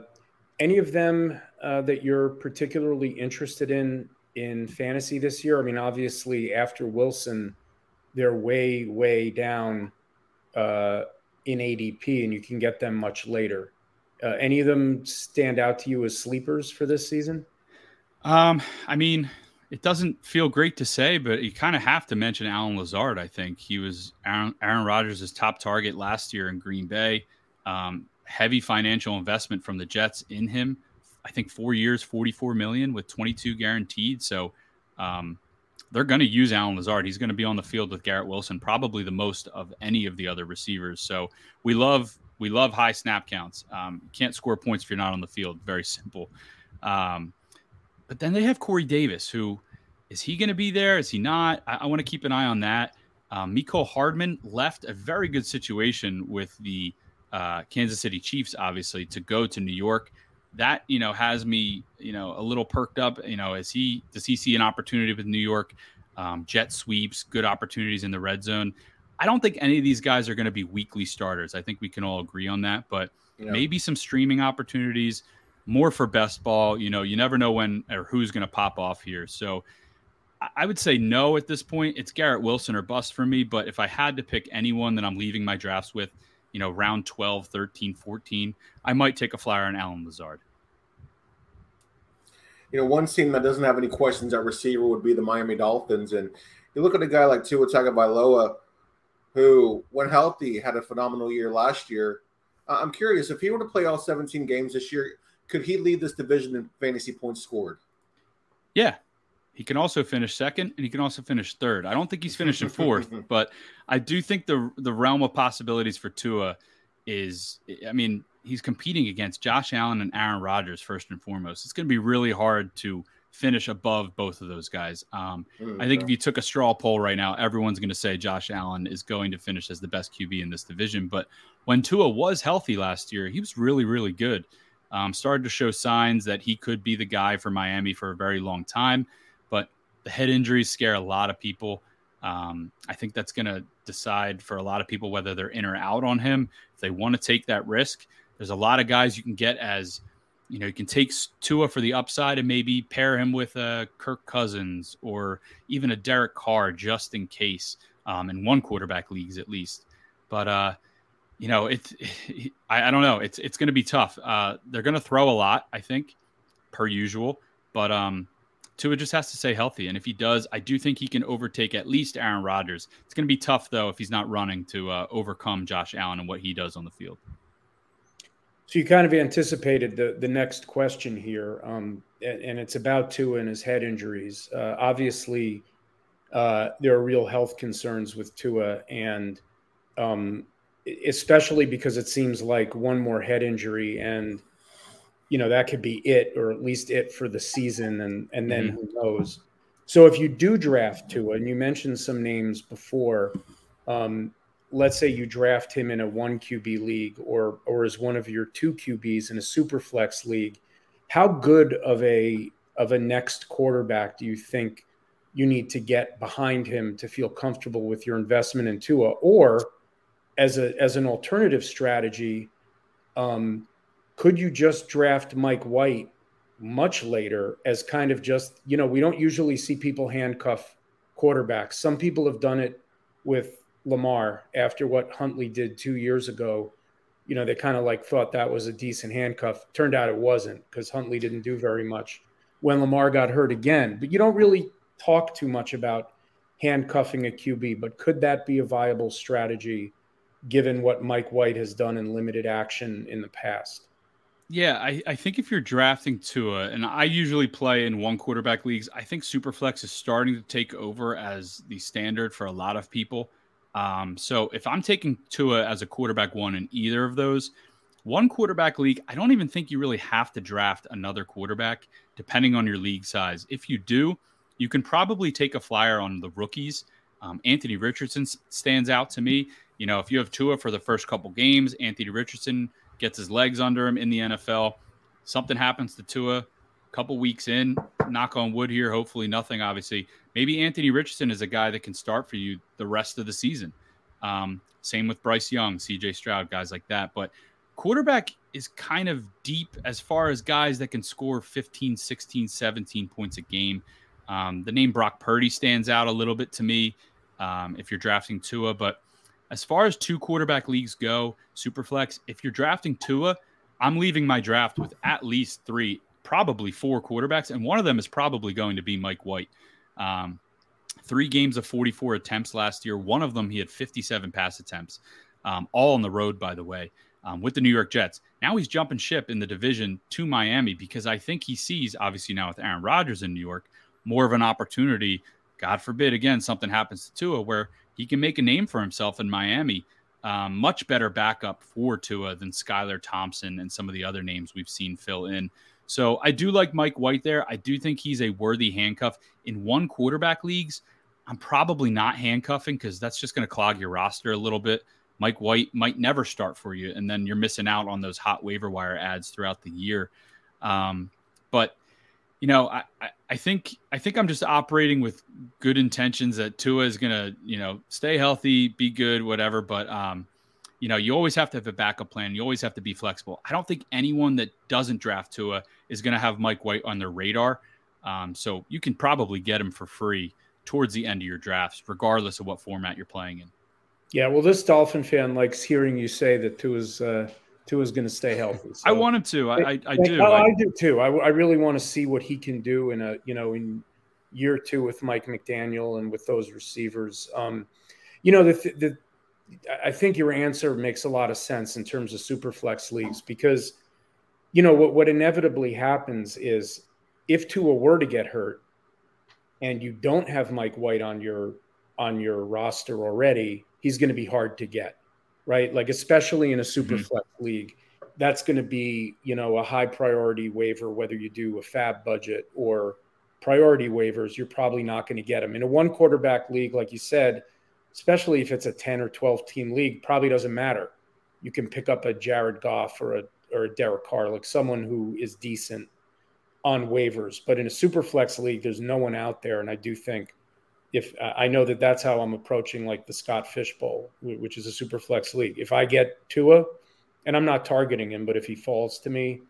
B: any of them uh, that you're particularly interested in in fantasy this year? I mean, obviously, after Wilson, they're way, way down uh, in ADP, and you can get them much later. Uh, any of them stand out to you as sleepers for this season?
C: Um, I mean, it doesn't feel great to say, but you kind of have to mention Allen Lazard. I think he was Aaron, Aaron Rodgers' top target last year in Green Bay. Um, heavy financial investment from the Jets in him. I think four years, 44 million with 22 guaranteed. So um, they're going to use Allen Lazard. He's going to be on the field with Garrett Wilson, probably the most of any of the other receivers. So we love we love high snap counts. Um, can't score points if you're not on the field. Very simple. Um, but then they have Corey Davis, who is he going to be there? Is he not? I, I want to keep an eye on that. Um, Mecole Hardman left a very good situation with the uh, Kansas City Chiefs, obviously, to go to New York. That you know has me you know a little perked up. You know, is he does he see an opportunity with New York? Um, jet sweeps, good opportunities in the red zone. I don't think any of these guys are going to be weekly starters. I think we can all agree on that. But yeah. maybe some streaming opportunities more for best ball. You know, you never know when or who's going to pop off here. So I would say no at this point. It's Garrett Wilson or bust for me. But if I had to pick anyone that I'm leaving my drafts with, you know, round 12, 13, 14, I might take a flyer on Allen Lazard.
A: You know, one team that doesn't have any questions at receiver would be the Miami Dolphins. And you look at a guy like Tua Tagovailoa, who, when healthy, had a phenomenal year last year. I'm curious if he were to play all 17 games this year, could he lead this division in fantasy points scored?
C: Yeah. He can also finish second and he can also finish third. I don't think he's finishing fourth, but I do think the the realm of possibilities for Tua is I mean, he's competing against Josh Allen and Aaron Rodgers first and foremost. It's going to be really hard to finish above both of those guys. Um, mm, I think if you took a straw poll right now, everyone's going to say Josh Allen is going to finish as the best QB in this division. But when Tua was healthy last year, he was really, really good um, started to show signs that he could be the guy for Miami for a very long time. But the head injuries scare a lot of people. Um, I think that's going to decide for a lot of people whether they're in or out on him. If they want to take that risk, there's a lot of guys you can get as you know, you can take Tua for the upside and maybe pair him with a Kirk Cousins or even a Derek Carr just in case um, in one quarterback leagues at least. But uh, you know, it's I, I don't know. It's it's going to be tough. Uh, they're going to throw a lot, I think, per usual. But um, Tua just has to stay healthy, and if he does, I do think he can overtake at least Aaron Rodgers. It's going to be tough though if he's not running to uh, overcome Josh Allen and what he does on the field.
B: So you kind of anticipated the the next question here, um, and, and, it's about Tua and his head injuries. Uh, obviously, uh, there are real health concerns with Tua, and um, especially because it seems like one more head injury and you know that could be it or at least it for the season and and then mm-hmm. who knows so if you do draft Tua and you mentioned some names before um, let's say you draft him in a one QB league or or as one of your two QBs in a super flex league how good of a of a next quarterback do you think you need to get behind him to feel comfortable with your investment in Tua or as a as an alternative strategy, um, could you just draft Mike White much later as kind of just you know we don't usually see people handcuff quarterbacks. Some people have done it with Lamar after what Huntley did two years ago. You know they kind of like thought that was a decent handcuff. Turned out it wasn't because Huntley didn't do very much when Lamar got hurt again. But you don't really talk too much about handcuffing a QB. But could that be a viable strategy? Given what Mike White has done in limited action in the past.
C: Yeah, I, I think if you're drafting Tua, and I usually play in one quarterback leagues, I think Superflex is starting to take over as the standard for a lot of people. Um, so if I'm taking Tua as a quarterback one in either of those, one quarterback league, I don't even think you really have to draft another quarterback, depending on your league size. If you do, you can probably take a flyer on the rookies. Um, Anthony Richardson stands out to me. You know, if you have Tua for the first couple games, Anthony Richardson gets his legs under him in the NFL. Something happens to Tua a couple weeks in, knock on wood here, hopefully nothing, obviously. Maybe Anthony Richardson is a guy that can start for you the rest of the season. Um, same with Bryce Young, CJ Stroud, guys like that. But quarterback is kind of deep as far as guys that can score 15, 16, 17 points a game. Um, the name Brock Purdy stands out a little bit to me um, if you're drafting Tua, but as far as two quarterback leagues go, Superflex, if you're drafting Tua, I'm leaving my draft with at least three probably four quarterbacks, and one of them is probably going to be Mike White. Um, three games of 44 attempts last year. One of them, he had 57 pass attempts, um, all on the road, by the way, um, with the New York Jets. Now he's jumping ship in the division to Miami because I think he sees, obviously, now with Aaron Rodgers in New York, more of an opportunity. God forbid, again, something happens to Tua where he can make a name for himself in Miami. Um, much better backup for Tua than Skylar Thompson and some of the other names we've seen fill in. So I do like Mike White there. I do think he's a worthy handcuff in one quarterback leagues. I'm probably not handcuffing because that's just going to clog your roster a little bit. Mike White might never start for you, and then you're missing out on those hot waiver wire ads throughout the year. Um, but you know, I, I think I think I'm just operating with good intentions that Tua is gonna, you know, stay healthy, be good, whatever. But um, you know, you always have to have a backup plan. You always have to be flexible. I don't think anyone that doesn't draft Tua is gonna have Mike White on their radar. Um, so you can probably get him for free towards the end of your drafts, regardless of what format you're playing in.
B: Yeah, well, this Dolphin fan likes hearing you say that Tua's uh, Tua's going to stay healthy.
C: So. I want him to. I, I, I do.
B: I, I, do too. I, I really want to see what he can do in a you know in year two with Mike McDaniel and with those receivers. Um, you know the the I think your answer makes a lot of sense in terms of super flex leagues because you know what what inevitably happens is if Tua were to get hurt and you don't have Mike White on your on your roster already, he's going to be hard to get right? Like especially in a super mm-hmm. flex league, that's going to be you know a high priority waiver. Whether you do a fab budget or priority waivers, you're probably not going to get them in a one quarterback league, like you said. Especially if it's a ten or twelve team league, probably doesn't matter. You can pick up a Jared Goff or a or a Derek Carr, like someone who is decent on waivers. But in a super flex league, there's no one out there, and I do think if uh, I know that that's how I'm approaching like the Scott Fish Bowl, which is a super flex league. If I get Tua, and I'm not targeting him, but if he falls to me,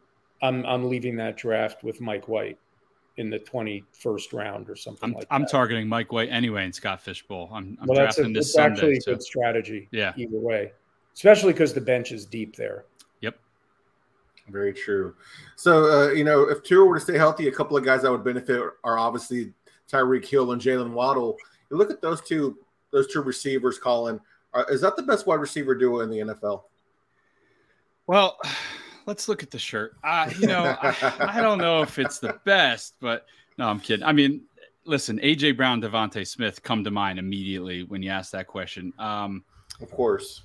B: I'm I'm leaving that draft with Mike White in the 21st round or something
C: I'm,
B: like
C: I'm
B: that.
C: targeting Mike White anyway in Scott Fish Bowl. I'm, I'm well, drafting a, this Sunday.
B: actually
C: a
B: so. good strategy.
C: Yeah.
B: Either way, especially because the bench is deep there.
C: Yep.
A: Very true. So, uh, you know, if Tua were to stay healthy, a couple of guys that would benefit are obviously Tyreek Hill and Jaylen Waddle. You look at those two those two receivers, Colin. Are, is that the best wide receiver duo in the NFL?
C: Well, let's look at the shirt. Uh, you know, I, I, don't know if it's the best, but no, I'm kidding. I mean, listen, AJ Brown, DeVonta Smith come to mind immediately when you ask that question. Um,
A: of course.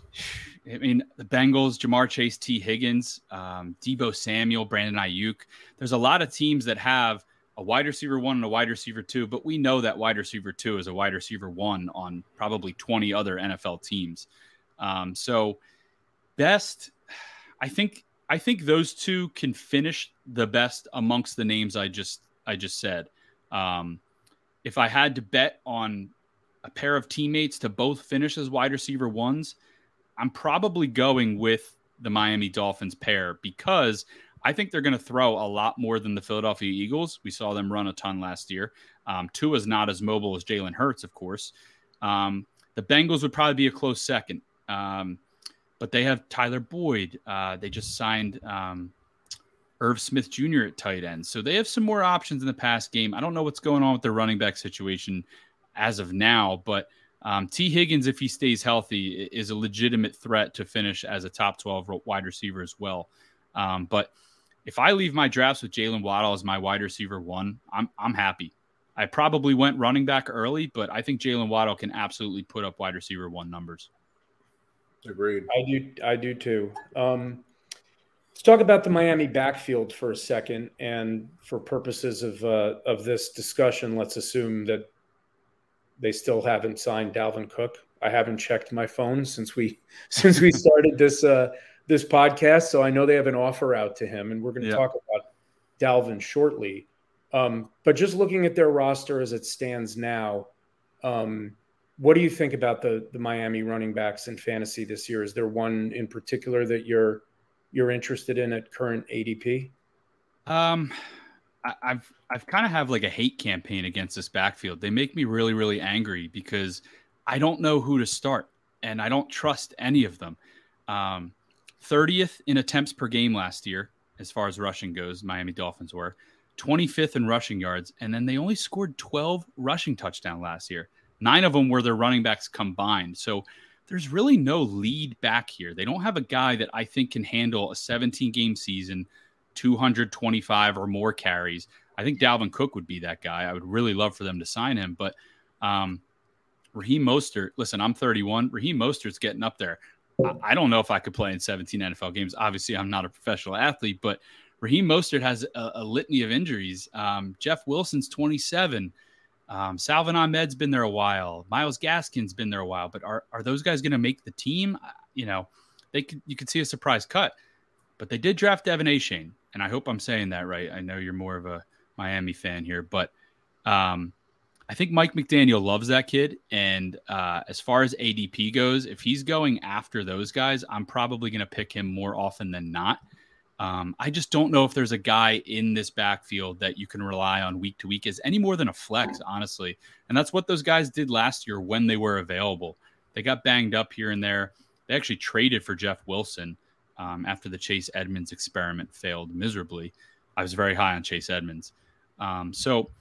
C: I mean, the Bengals, Ja'Marr Chase, Tee Higgins, um, Deebo Samuel, Brandon Aiyuk. There's a lot of teams that have a wide receiver one and a wide receiver two, but we know that wide receiver two is a wide receiver one on probably 20 other NFL teams. Um, so best, I think, I think those two can finish the best amongst the names I just, I just said. Um, if I had to bet on a pair of teammates to both finish as wide receiver ones, I'm probably going with the Miami Dolphins pair because I think they're going to throw a lot more than the Philadelphia Eagles. We saw them run a ton last year. Um, Tua is not as mobile as Jalen Hurts, of course. Um, the Bengals would probably be a close second, um, but they have Tyler Boyd. Uh, they just signed um, Irv Smith Jr. at tight end, so they have some more options in the pass game. I don't know what's going on with their running back situation as of now, but um, Tee Higgins, if he stays healthy, is a legitimate threat to finish as a top 12 wide receiver as well. Um, but if I leave my drafts with Jaylen Waddle as my wide receiver one, I'm I'm happy. I probably went running back early, but I think Jaylen Waddle can absolutely put up wide receiver one numbers.
A: Agreed.
B: I do. I do too. Um, let's talk about the Miami backfield for a second, and for purposes of uh, of this discussion, let's assume that they still haven't signed Dalvin Cook. I haven't checked my phone since we since we started this uh, this podcast, so I know they have an offer out to him, and we're going to talk about Dalvin shortly. Um, but just looking at their roster as it stands now, um, what do you think about the the Miami running backs in fantasy this year? Is there one in particular that you're you're interested in at current ADP?
C: Um, I, I've I've kind of have like a hate campaign against this backfield. They make me really really angry because I don't know who to start and I don't trust any of them. Um, 30th in attempts per game last year. as far as rushing goes. Miami Dolphins were 25th in rushing yards, and then they only scored 12 rushing touchdown last year. Nine of them were their running backs combined. So there's really no lead back here. They don't have a guy that I think can handle a 17 game season, 225 or more carries. I think Dalvin Cook would be that guy. I would really love for them to sign him, but um, Raheem Mostert. Listen, I'm 31. Raheem Mostert's getting up there. I, don't know if I could play in 17 NFL games. Obviously, I'm not a professional athlete, but Raheem Mostert has a, a litany of injuries. Um, Jeff Wilson's 27. Um, Salvon Ahmed's been there a while. Myles Gaskin's been there a while, but are are those guys going to make the team? You know, they could you could see a surprise cut, but they did draft De'Von Achane, and I hope I'm saying that right. I know you're more of a Miami fan here, but um, I think Mike McDaniel loves that kid. And uh, as far as ADP goes, if he's going after those guys, I'm probably going to pick him more often than not. Um, I just don't know if there's a guy in this backfield that you can rely on week to week as any more than a flex, honestly. And that's what those guys did last year when they were available. They got banged up here and there. They actually traded for Jeff Wilson um, after the Chase Edmonds experiment failed miserably. I was very high on Chase Edmonds. Um, so,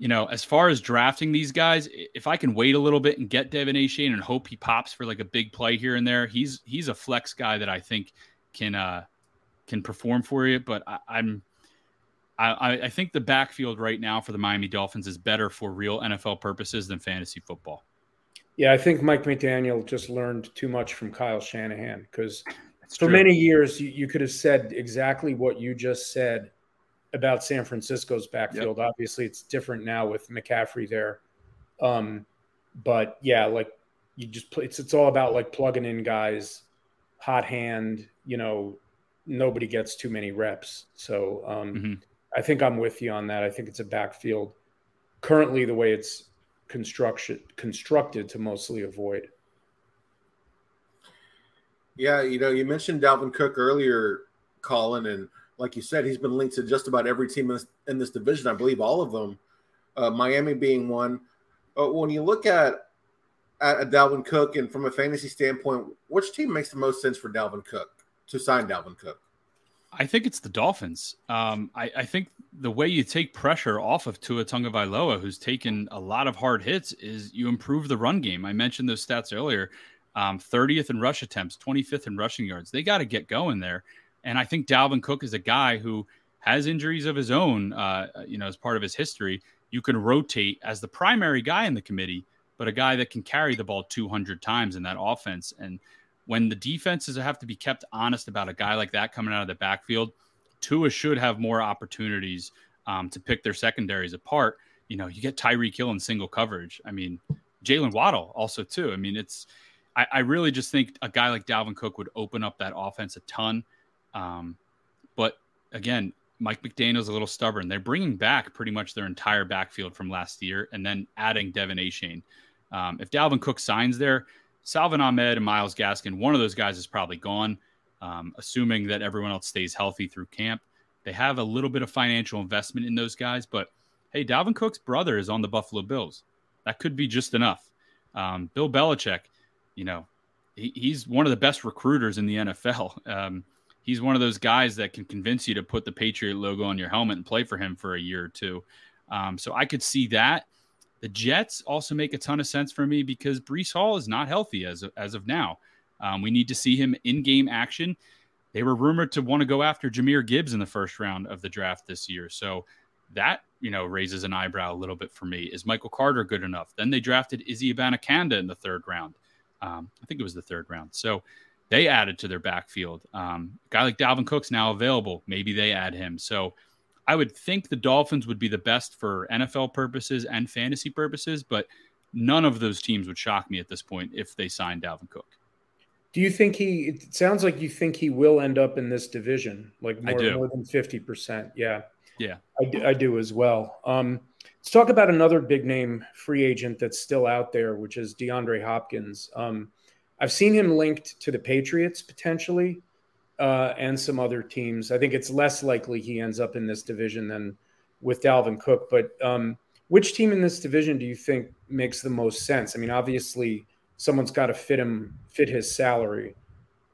C: you know, as far as drafting these guys, if I can wait a little bit and get De'Von Achane and hope he pops for like a big play here and there, he's he's a flex guy that I think can uh, can perform for you. But I, I'm I, I think the backfield right now for the Miami Dolphins is better for real NFL purposes than fantasy football.
B: Yeah, I think Mike McDaniel just learned too much from Kyle Shanahan because for true. many years you, you, could have said exactly what you just said about San Francisco's backfield. Yep. Obviously, it's different now with McCaffrey there. Um, but yeah, like you just it's it's all about like plugging in guys, hot hand, you know, nobody gets too many reps. So um, mm-hmm. I think I'm with you on that. I think it's a backfield currently the way it's construction constructed to mostly avoid.
A: Yeah, you know, you mentioned Dalvin Cook earlier, Colin, and like you said, he's been linked to just about every team in this, in this division. I believe all of them, uh, Miami being one. But when you look at at Dalvin Cook and from a fantasy standpoint, which team makes the most sense for Dalvin Cook? to sign Dalvin Cook?
C: I think it's the Dolphins. Um, I, I, think the way you take pressure off of Tua Tagovailoa, who's taken a lot of hard hits, is you improve the run game. I mentioned those stats earlier. Um, 30th in rush attempts, 25th in rushing yards. They got to get going there. And I think Dalvin Cook is a guy who has injuries of his own, uh, you know, as part of his history. You can rotate as the primary guy in the committee, but a guy that can carry the ball 200 times in that offense. And when the defenses have to be kept honest about a guy like that coming out of the backfield, Tua should have more opportunities um, to pick their secondaries apart. You know, you get Tyreek Hill in single coverage. I mean, Jaylen Waddle also too. I mean, it's I, I, really just think a guy like Dalvin Cook would open up that offense a ton. Um, but again, Mike McDaniel's a little stubborn. They're bringing back pretty much their entire backfield from last year and then adding De'Von Achane. Um, if Dalvin Cook signs there, Salvon Ahmed and Myles Gaskin, one of those guys is probably gone, um, assuming that everyone else stays healthy through camp. They have a little bit of financial investment in those guys, but hey, Dalvin Cook's brother is on the Buffalo Bills. That could be just enough. Um, Bill Belichick, you know, he, he's one of the best recruiters in the NFL. Um, he's one of those guys that can convince you to put the Patriot logo on your helmet and play for him for a year or two. Um, so I could see that. The Jets also make a ton of sense for me because Breece Hall is not healthy as of, as of now. Um, we need to see him in game action. They were rumored to want to go after Jahmyr Gibbs in the first round of the draft this year. So that, you know, raises an eyebrow a little bit for me. Is Michael Carter good enough? Then they drafted Izzy Abanikanda in the third round. Um, I think it was the third round. So they added to their backfield. Um, a guy like Dalvin Cook's now available. Maybe they add him. So I would think the Dolphins would be the best for NFL purposes and fantasy purposes, but none of those teams would shock me at this point if they signed Dalvin Cook.
B: Do you think he? It sounds like you think he will end up in this division, like more, more than fifty percent. Yeah,
C: yeah,
B: I do, I do as well. Um, let's talk about another big name free agent that's still out there, which is DeAndre Hopkins. Um, I've seen him linked to the Patriots potentially uh, and some other teams. I think it's less likely he ends up in this division than with Dalvin Cook. But um, which team in this division do you think makes the most sense? I mean, obviously, someone's got to fit him, fit his salary.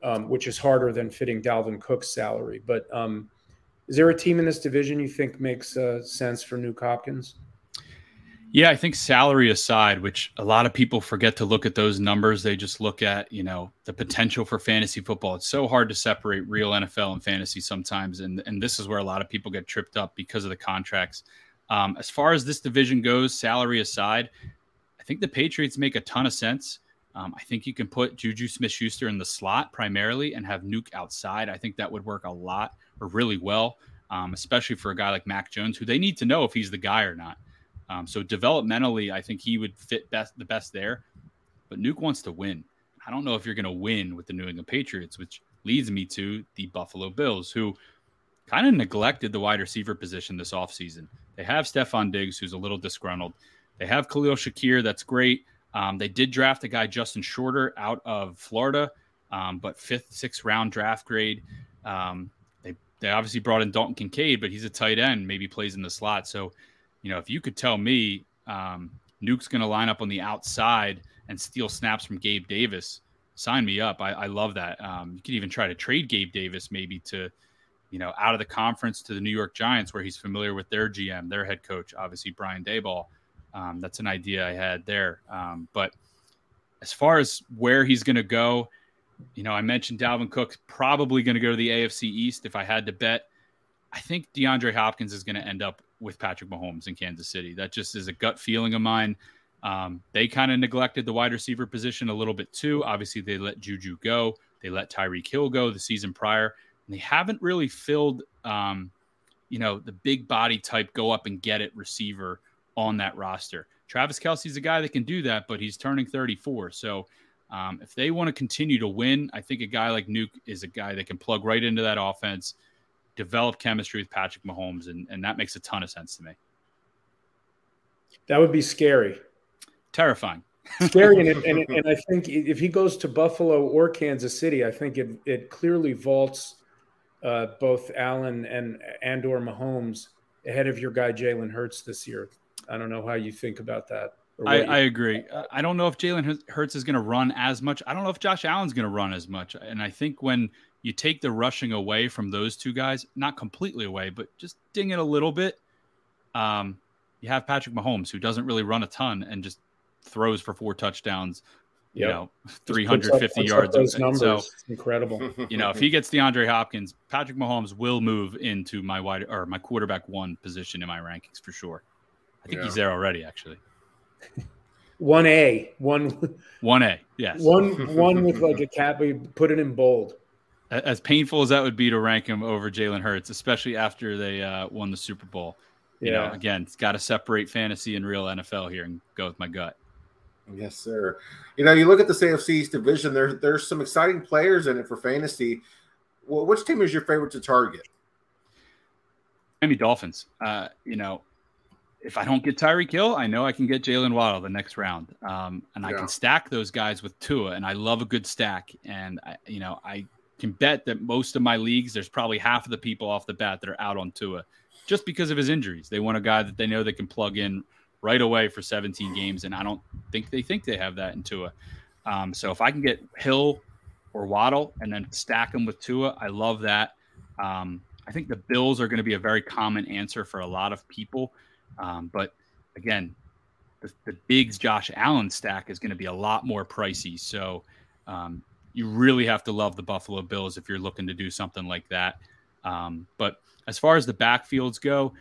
B: um, which is harder than fitting Dalvin Cook's salary. But um, is there a team in this division you think makes uh, sense for Nuke Hopkins?
C: Yeah, I think salary aside, which a lot of people forget to look at those numbers. They just look at, you know, the potential for fantasy football. It's so hard to separate real NFL and fantasy sometimes. And, and this is where a lot of people get tripped up because of the contracts. Um, as far as this division goes, salary aside, I think the Patriots make a ton of sense. Um, I think you can put Juju Smith Schuster in the slot primarily and have Nuke outside. I think that would work a lot or really well, um, especially for a guy like Mac Jones, who they need to know if he's the guy or not. Um, so developmentally, I think he would fit best the best there. But Nuke wants to win. I don't know if you're going to win with the New England Patriots, which leads me to the Buffalo Bills, who kind of neglected the wide receiver position this offseason. They have Stefon Diggs, who's a little disgruntled. They have Khalil Shakir, that's great. Um, they did draft a guy, Justin Shorter, out of Florida, um, but fifth, sixth round draft grade. Um, they they obviously brought in Dalton Kincaid, but he's a tight end, maybe plays in the slot. So you know, if you could tell me um, Nuke's going to line up on the outside and steal snaps from Gabe Davis, sign me up. I, I love that. Um, you could even try to trade Gabe Davis maybe to, you know, out of the conference to the New York Giants where he's familiar with their GM, their head coach, obviously Brian Daboll. Um, that's an idea I had there. Um, but as far as where he's going to go, you know, I mentioned Dalvin Cook probably going to go to the AFC East if I had to bet. I think DeAndre Hopkins is going to end up with Patrick Mahomes in Kansas City. That just is a gut feeling of mine. Um, they kind of neglected the wide receiver position a little bit too. Obviously, they let Juju go. They let Tyreek Hill go the season prior. And they haven't really filled, um, you know, the big body type go up and get it receiver on that roster. Travis Kelce's a guy that can do that, but he's turning 34. So um, if they want to continue to win, I think a guy like Nuke is a guy that can plug right into that offense develop chemistry with Patrick Mahomes, and, and that makes a ton of sense to me.
B: That would be scary.
C: Terrifying.
B: scary. And, and, and I think if he goes to Buffalo or Kansas City, I think it, it clearly vaults uh, both Allen and and or Mahomes ahead of your guy Jalen Hurts this year. I don't know how you think about that.
C: I, I, agree. I don't know if Jalen Hurts is going to run as much. I don't know if Josh Allen's going to run as much. And I think when you take the rushing away from those two guys, not completely away, but just ding it a little bit. Um, you have Patrick Mahomes, who doesn't really run a ton and just throws for four touchdowns, you know, 350 up, yards.
B: Those numbers. So, incredible.
C: You know, if he gets DeAndre Hopkins, Patrick Mahomes will move into my wide or my quarterback one position in my rankings for sure. I think yeah. he's there already, actually.
B: One A, one,
C: one A, yes,
B: one, one with like a cap. We put it in bold
C: as painful as that would be to rank him over Jalen Hurts, especially after they uh, won the Super Bowl. You yeah. know, again, it's got to separate fantasy and real NFL here and go with my gut.
A: Yes, sir. You know, you look at the AFC East division. There, there's some exciting players in it for fantasy. Well, which team is your favorite to target?
C: Miami Dolphins. Uh, you know, if I don't get Tyreek Hill, I know I can get Jaylen Waddle the next round, um, and yeah. I can stack those guys with Tua. And I love a good stack. And I, you know, I can bet that most of my leagues, there's probably half of the people off the bat that are out on Tua just because of his injuries. They want a guy that they know they can plug in right away for 17 games, and I don't think they think they have that in Tua. Um, so if I can get Hill or Waddle and then stack them with Tua, I love that. Um, I think the Bills are going to be a very common answer for a lot of people, um, but again, the, the Diggs Josh Allen stack is going to be a lot more pricey. So um, you really have to love the Buffalo Bills if you're looking to do something like that. Um, but as far as the backfields go,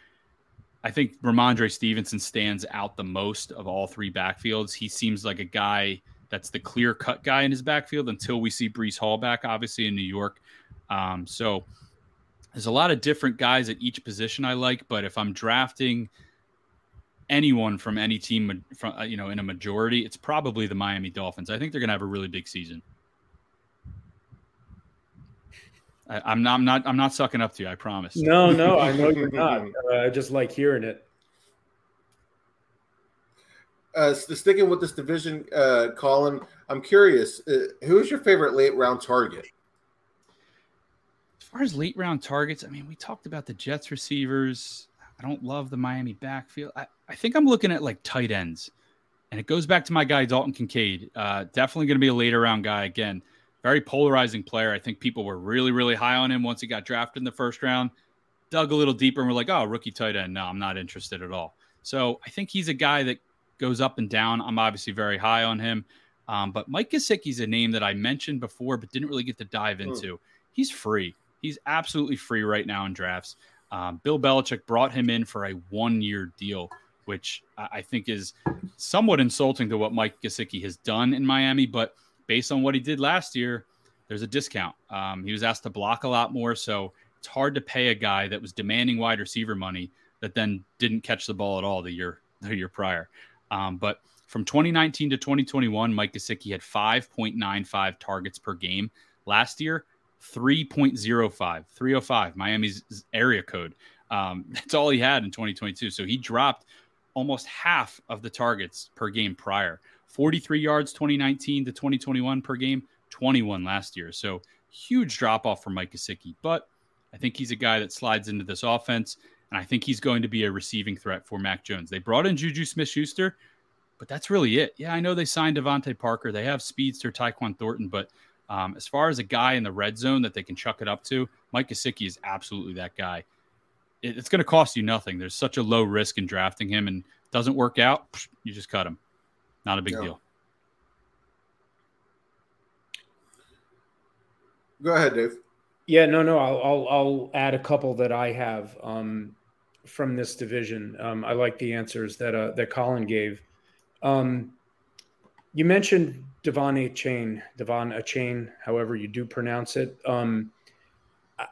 C: I think Rhamondre Stevenson stands out the most of all three backfields. He seems like a guy that's the clear cut guy in his backfield until we see Breece Hall back, obviously in New York. Um, so there's a lot of different guys at each position I like, but if I'm drafting anyone from any team, from uh, you know, in a majority, it's probably the Miami Dolphins. I think they're going to have a really big season. I, am not. I'm not. I'm not sucking up to you. I promise.
B: No, no, I know you're not. Uh, I just like hearing it.
A: Uh, sticking with this division, uh, Colin, I'm curious. Uh, who is your favorite late round target?
C: As far as late round targets, I mean, we talked about the Jets receivers. I don't love the Miami backfield. I, I think I'm looking at like tight ends, and it goes back to my guy Dalton Kincaid. Uh, definitely going to be a later round guy again very polarizing player. I think people were really, really high on him once he got drafted in the first round. Dug a little deeper and we're like, oh, rookie tight end. No, I'm not interested at all. So I think he's a guy that goes up and down. I'm obviously very high on him. Um, but Mike Gesicki's a name that I mentioned before, but didn't really get to dive hmm. into. He's free. He's absolutely free right now in drafts. Um, Bill Belichick brought him in for a one year deal, which I think is somewhat insulting to what Mike Gesicki has done in Miami. But based on what he did last year, there's a discount. Um, he was asked to block a lot more. So it's hard to pay a guy that was demanding wide receiver money that then didn't catch the ball at all the year, the year prior. Um, but from 2019 to 2021, Mike Gesicki had 5.95 targets per game. Last year, 3.05, 305, Miami's area code. Um, that's all he had in 2022. So he dropped almost half of the targets per game prior. 43 yards 2019 to 2021 per game, 21 last year. So huge drop off for Mike Gesicki. But I think he's a guy that slides into this offense, and I think he's going to be a receiving threat for Mac Jones. They brought in Juju Smith Schuster, but that's really it. Yeah, I know they signed DeVante Parker. They have speedster Tyquan Thornton, but um, as far as a guy in the red zone that they can chuck it up to, Mike Gesicki is absolutely that guy. It, it's going to cost you nothing. There's such a low risk in drafting him, and doesn't work out, you just cut him. Not a big deal.
A: Go ahead, Dave.
B: Yeah, no, no. I'll I'll, I'll add a couple that I have um, from this division. Um, I like the answers that uh, that Colin gave. Um, you mentioned De'Von Achane, Devon A. Chain, however you do pronounce it. Um,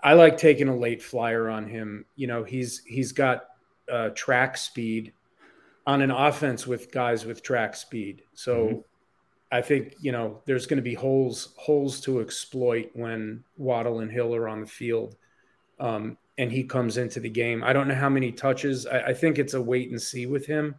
B: I like taking a late flyer on him. You know, he's he's got uh, track speed on an offense with guys with track speed. So mm-hmm. I think you know there's going to be holes holes to exploit when Waddle and Hill are on the field, um, and he comes into the game. I don't know how many touches. I, I think it's a wait and see with him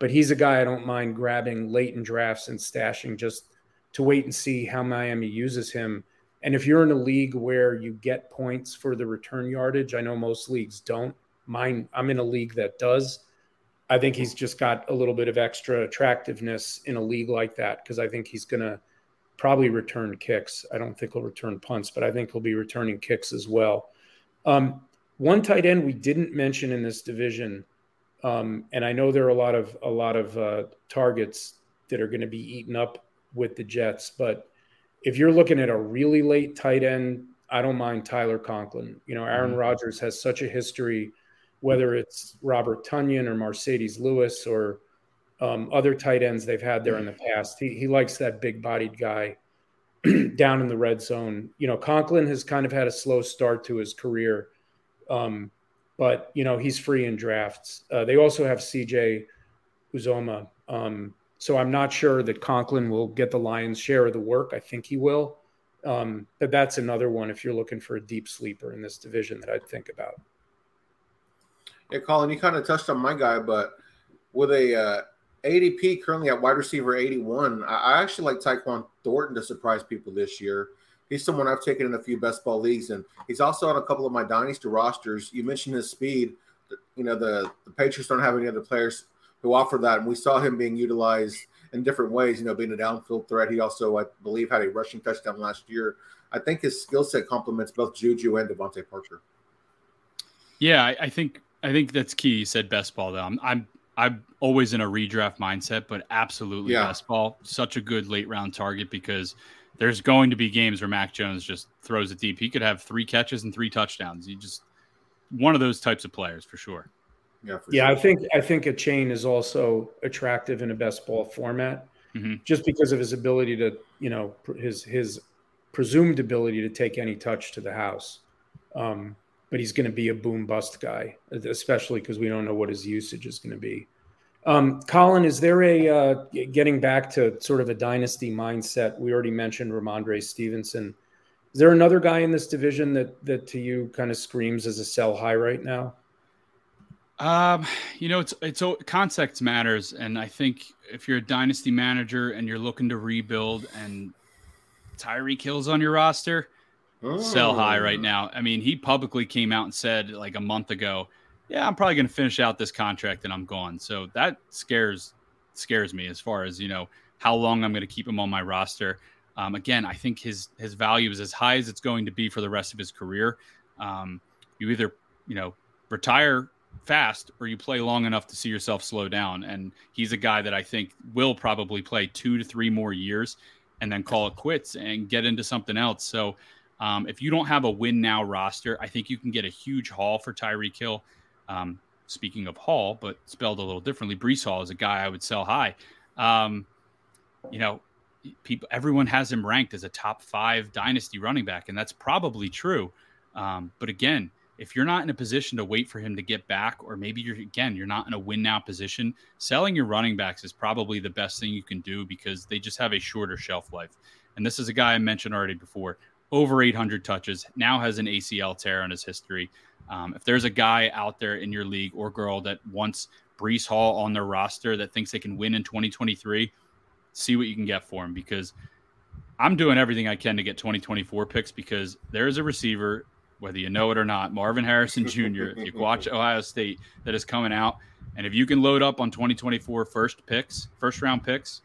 B: but he's a guy I don't mind grabbing late in drafts and stashing just to wait and see how Miami uses him. And if you're in a league where you get points for the return yardage, I know most leagues don't. Mine, I'm in a league that does. I think he's just got a little bit of extra attractiveness in a league like that because I think he's going to probably return kicks. I don't think he'll return punts, but I think he'll be returning kicks as well. Um, one tight end we didn't mention in this division um, and I know there are a lot of a lot of uh, targets that are going to be eaten up with the Jets. But if you're looking at a really late tight end, I don't mind Tyler Conklin. You know, Aaron mm-hmm. Rodgers has such a history, whether it's Robert Tonyan or Marcedes Lewis or um, other tight ends they've had there in the past. He, he likes that big bodied guy down in the red zone. You know, Conklin has kind of had a slow start to his career. Um, but you know he's free in drafts. Uh, they also have CJ Uzomah. um, so I'm not sure that Conklin will get the lion's share of the work. I think he will, um, but that's another one if you're looking for a deep sleeper in this division that I'd think about.
A: Yeah, Colin, you kind of touched on my guy, but with a uh, ADP currently at wide receiver 81, I actually like Tyquan Thornton to surprise people this year he's someone I've taken in a few best ball leagues, and he's also on a couple of my dynasty rosters. You mentioned his speed. You know, the, the Patriots don't have any other players who offer that, and we saw him being utilized in different ways. You know, being a downfield threat. He also, I believe, had a rushing touchdown last year. I think his skill set complements both Juju and DeVante Parker.
C: Yeah, I, I, think I think that's key. You said best ball though. I'm I'm I'm always in a redraft mindset, but absolutely yeah. best ball. Such a good late round target because there's going to be games where Mac Jones just throws it deep. He could have three catches and three touchdowns. He just one of those types of players for sure.
B: Yeah, for yeah. Sure. I think I think Achane is also attractive in a best ball format, mm-hmm. just because of his ability to, you know, his his presumed ability to take any touch to the house. Um, but he's going to be a boom bust guy, especially because we don't know what his usage is going to be. Um, Colin, is there a uh, getting back to sort of a dynasty mindset? We already mentioned Rhamondre Stevenson. Is there another guy in this division that that to you kind of screams as a sell high right now?
C: Um, you know, it's it's context matters, and I think if you're a dynasty manager and you're looking to rebuild, and Tyreek Hill's on your roster, oh. sell high right oh. now. I mean, he publicly came out and said like a month ago yeah, I'm probably going to finish out this contract and I'm gone. So that scares scares me as far as you know how long I'm going to keep him on my roster. Um, again, I think his his value is as high as it's going to be for the rest of his career. Um, you either you know retire fast or you play long enough to see yourself slow down. And he's a guy that I think will probably play two to three more years and then call it quits and get into something else. So um, if you don't have a win now roster, I think you can get a huge haul for Tyreek Hill. Um, speaking of Hall, but spelled a little differently, Breece Hall is a guy I would sell high. Um, you know, people, everyone has him ranked as a top five dynasty running back, and that's probably true. Um, but again, if you're not in a position to wait for him to get back, or maybe you're again, you're not in a win now position, selling your running backs is probably the best thing you can do because they just have a shorter shelf life. And this is a guy I mentioned already before over 800 touches, now has an ACL tear on his history. Um, if there's a guy out there in your league or girl that wants Breece Hall on their roster that thinks they can win in 2023, see what you can get for him because I'm doing everything I can to get 2024 picks because there is a receiver, whether you know it or not, Marvin Harrison Jr., if you watch Ohio State, that is coming out. And if you can load up on 2024 first picks, first round picks,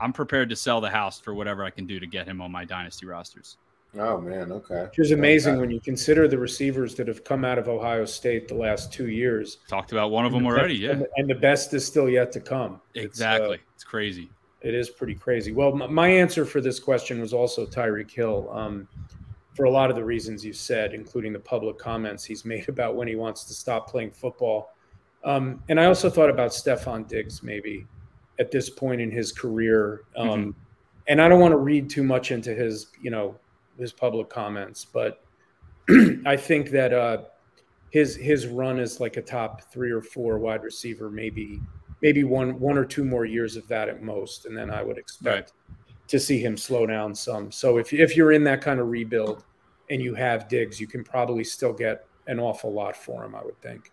C: I'm prepared to sell the house for whatever I can do to get him on my dynasty rosters.
A: Oh man, okay.
B: Which is amazing okay. when you consider the receivers that have come out of Ohio State the last two years.
C: Talked about one of them already, yeah.
B: And the best is still yet to come.
C: Exactly, it's, uh, it's crazy.
B: It is pretty crazy. Well, my answer for this question was also Tyreek Hill, um, for a lot of the reasons you said, including the public comments he's made about when he wants to stop playing football. Um, and I also thought about Stefon Diggs maybe at this point in his career. Um, mm-hmm. And I don't want to read too much into his, you know, his public comments, but I think that uh, his his run is like a top three or four wide receiver, maybe maybe one one or two more years of that at most, and then I would expect right. to see him slow down some. So if if you're in that kind of rebuild and you have Diggs, you can probably still get an awful lot for him. I would think.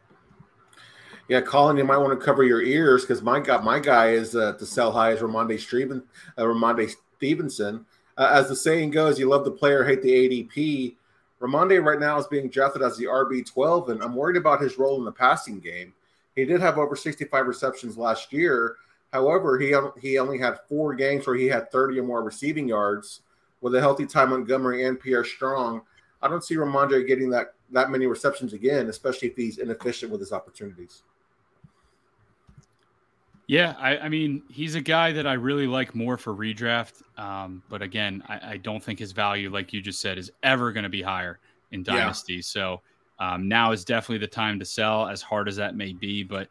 A: Yeah, Colin, you might want to cover your ears because my guy, my guy is uh, to sell high as Rhamondre Steven, uh, Rhamondre Stevenson uh, as the saying goes, you love the player, hate the ADP. Rhamondre right now is being drafted as the RB12, and I'm worried about his role in the passing game. He did have over 65 receptions last year. However, he he only had four games where he had 30 or more receiving yards. With a healthy Ty Montgomery and Pierre Strong, I don't see Rhamondre getting that that many receptions again, especially if he's inefficient with his opportunities.
C: Yeah, I, I, mean, he's a guy that I really like more for redraft. Um, but again, I, I, don't think his value, like you just said, is ever going to be higher in Dynasty. Yeah. So um, now is definitely the time to sell, as hard as that may be. But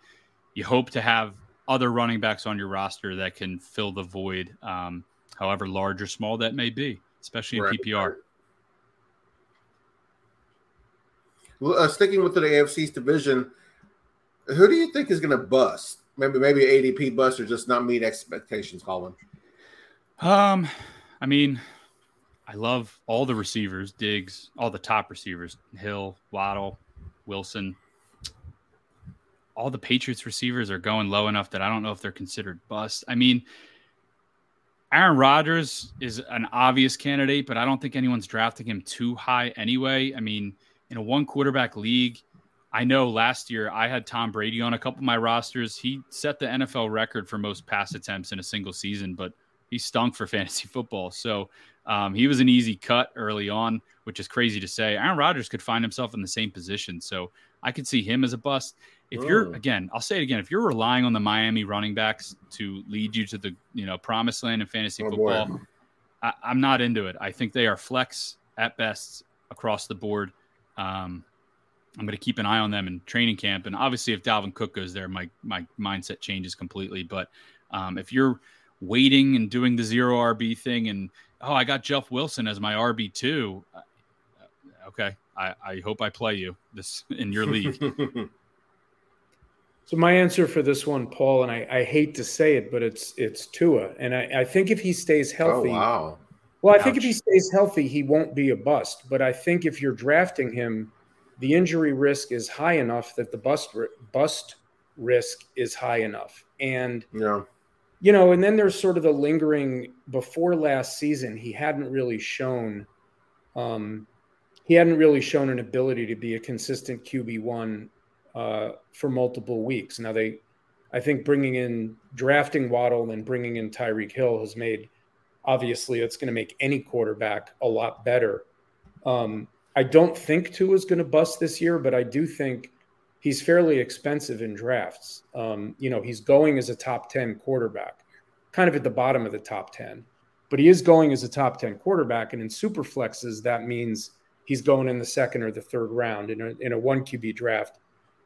C: you hope to have other running backs on your roster that can fill the void, um, however large or small that may be, especially in right. PPR.
A: Well, uh, sticking with the AFC's division, who do you think is going to bust? Maybe maybe ADP bust or just not meet expectations, Colin?
C: Um, I mean, I love all the receivers, Diggs, all the top receivers, Hill, Waddle, Wilson. All the Patriots receivers are going low enough that I don't know if they're considered bust. I mean, Aaron Rodgers is an obvious candidate, but I don't think anyone's drafting him too high anyway. I mean, in a one quarterback league, I know last year I had Tom Brady on a couple of my rosters. He set the NFL record for most pass attempts in a single season, but he stunk for fantasy football. So um, he was an easy cut early on, which is crazy to say. Aaron Rodgers could find himself in the same position. So I could see him as a bust. If you're again, I'll say it again, if you're relying on the Miami running backs to lead you to the you know promised land in fantasy oh, football, I, am not into it. I think they are flex at best across the board. Um, I'm going to keep an eye on them in training camp. And obviously, if Dalvin Cook goes there, my my mindset changes completely. But um, if you're waiting and doing the zero RB thing, and oh, I got Jeff Wilson as my RB two, uh, okay, I, I hope I play you this in your league.
B: so my answer for this one, Paul, and I, I, hate to say it, but it's it's Tua, and I, I think if he stays oh, healthy,
A: oh, wow.
B: Well, I think if he stays healthy, he won't be a bust. But I think if you're drafting him the injury risk is high enough that the bust bust risk is high enough. And
A: yeah.
B: you know, and then there's sort of the lingering before last season, he hadn't really shown um he hadn't really shown an ability to be a consistent QB1 uh, for multiple weeks. Now they I think bringing in drafting Waddle and bringing in Tyreek Hill has made obviously it's going to make any quarterback a lot better. Um, I don't think Tua is going to bust this year, but I do think he's fairly expensive in drafts. Um, you know, he's going as a top 10 quarterback, kind of at the bottom of the top 10, but he is going as a top 10 quarterback. And in super flexes, that means he's going in the second or the third round. In a, in a one QB draft,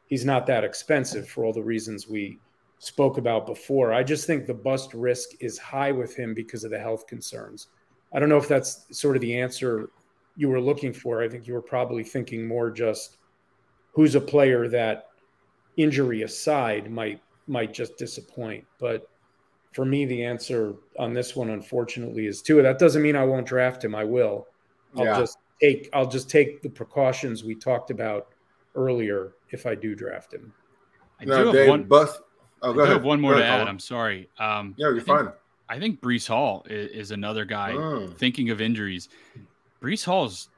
B: he's not that expensive for all the reasons we spoke about before. I just think the bust risk is high with him because of the health concerns. I don't know if that's sort of the answer you were looking for. I think you were probably thinking more just who's a player that injury aside might might just disappoint. But for me, the answer on this one, unfortunately, is Tua. That doesn't mean I won't draft him. I will. I'll yeah. just take I'll just take the precautions we talked about earlier if I do draft him.
C: I no, do have Dave, one. Bus- oh, go I ahead. have one more to add. I'm sorry. Um,
A: yeah, you're I fine.
C: I think Breece Hall is, is another guy mm. thinking of injuries. Breece Hall's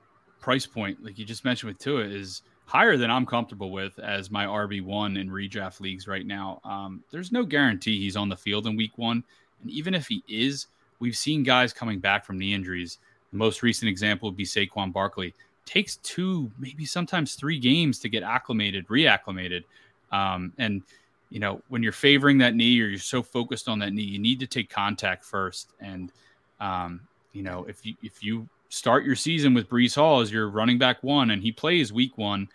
C: price point, like you just mentioned with Tua, is higher than I'm comfortable with as my RB one in redraft leagues right now. Um, there's no guarantee he's on the field in week one, and even if he is, we've seen guys coming back from knee injuries. The most recent example would be Saquon Barkley. Takes two, maybe sometimes three games to get acclimated, reacclimated, um, and you know when you're favoring that knee or you're so focused on that knee, you need to take contact first. And um, you know if you if you start your season with Breece Hall as your running back one, and he plays week one,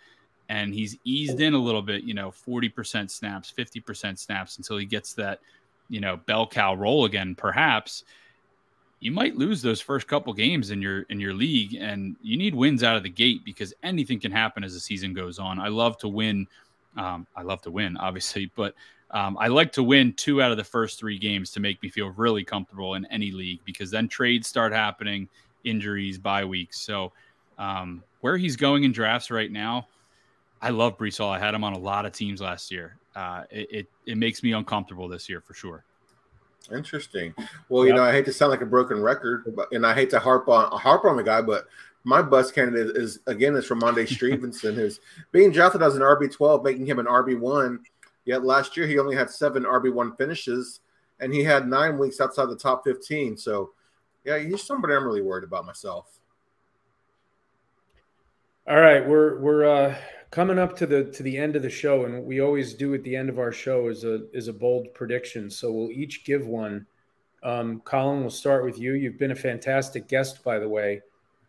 C: and he's eased in a little bit, you know, 40% snaps, 50% snaps until he gets that, you know, bell cow roll again, perhaps. You might lose those first couple games in your in your league, and you need wins out of the gate because anything can happen as the season goes on. I love to win. Um, I love to win, obviously, but um, I like to win two out of the first three games to make me feel really comfortable in any league because then trades start happening injuries, bye weeks. So um, where he's going in drafts right now, I love Breece Hall. I had him on a lot of teams last year. Uh, it, it, it makes me uncomfortable this year for sure.
A: Interesting. Well, you yep. know, I hate to sound like a broken record, but and I hate to harp on harp on the guy, but my bus candidate is, is again is Rhamondre Stevenson, who's being drafted as an RB twelve, making him an RB one. Yet last year he only had seven RB one finishes, and he had nine weeks outside the top fifteen. So yeah, he's somebody I'm really worried about myself.
B: All right, we're we're uh, coming up to the to the end of the show, and what we always do at the end of our show is a is a bold prediction. So we'll each give one. Um, Colin, we'll start with you. You've been a fantastic guest, by the way.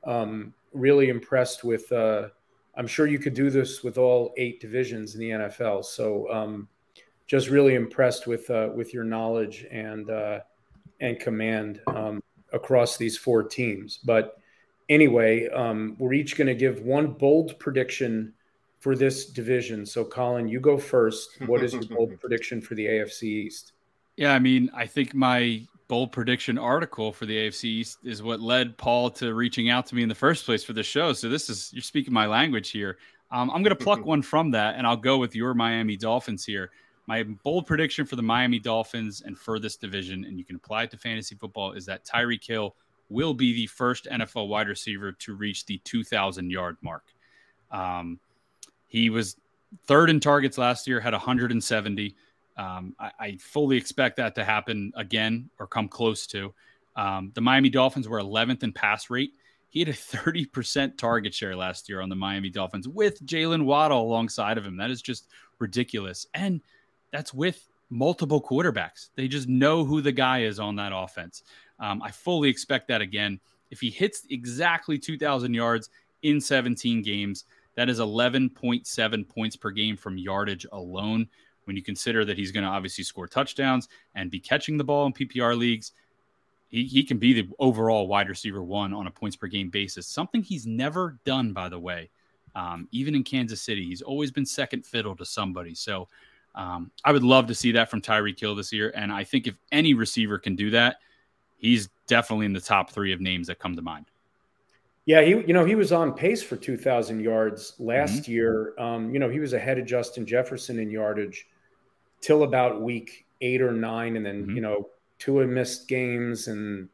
B: Um, really impressed with. Uh, I'm sure you could do this with all eight divisions in the NFL. So um, just really impressed with uh, with your knowledge and uh, and command. Um, across these four teams. But anyway, um, we're each going to give one bold prediction for this division. So, Colin, you go first. What is your bold prediction for the AFC East?
C: Yeah, I mean, I think my bold prediction article for the AFC East is what led Paul to reaching out to me in the first place for the show. So, this is you're speaking my language here. Um, I'm going to pluck one from that, and I'll go with your Miami Dolphins here. My bold prediction for the Miami Dolphins and for this division, and you can apply it to fantasy football, is that Tyreek Hill will be the first NFL wide receiver to reach the 2,000 yard mark. Um, he was third in targets last year, had 170. Um, I, I, fully expect that to happen again or come close to. Um, the Miami Dolphins were 11th in pass rate. He had a 30% target share last year on the Miami Dolphins with Jaylen Waddle alongside of him. That is just ridiculous. And that's with multiple quarterbacks. They just know who the guy is on that offense. Um, I fully expect that again. If he hits exactly 2,000 yards in 17 games, that is 11.7 points per game from yardage alone. When you consider that he's going to obviously score touchdowns and be catching the ball in PPR leagues, he, he can be the overall wide receiver one on a points per game basis. Something he's never done, by the way. Um, even in Kansas City, he's always been second fiddle to somebody. So um, I would love to see that from Tyreek Hill this year. And I think if any receiver can do that, he's definitely in the top three of names that come to mind.
B: Yeah, he you know he was on pace for 2,000 yards last mm-hmm. year. Um, you know he was ahead of Justin Jefferson in yardage till about week eight or nine, and then mm-hmm. you know Tua missed games and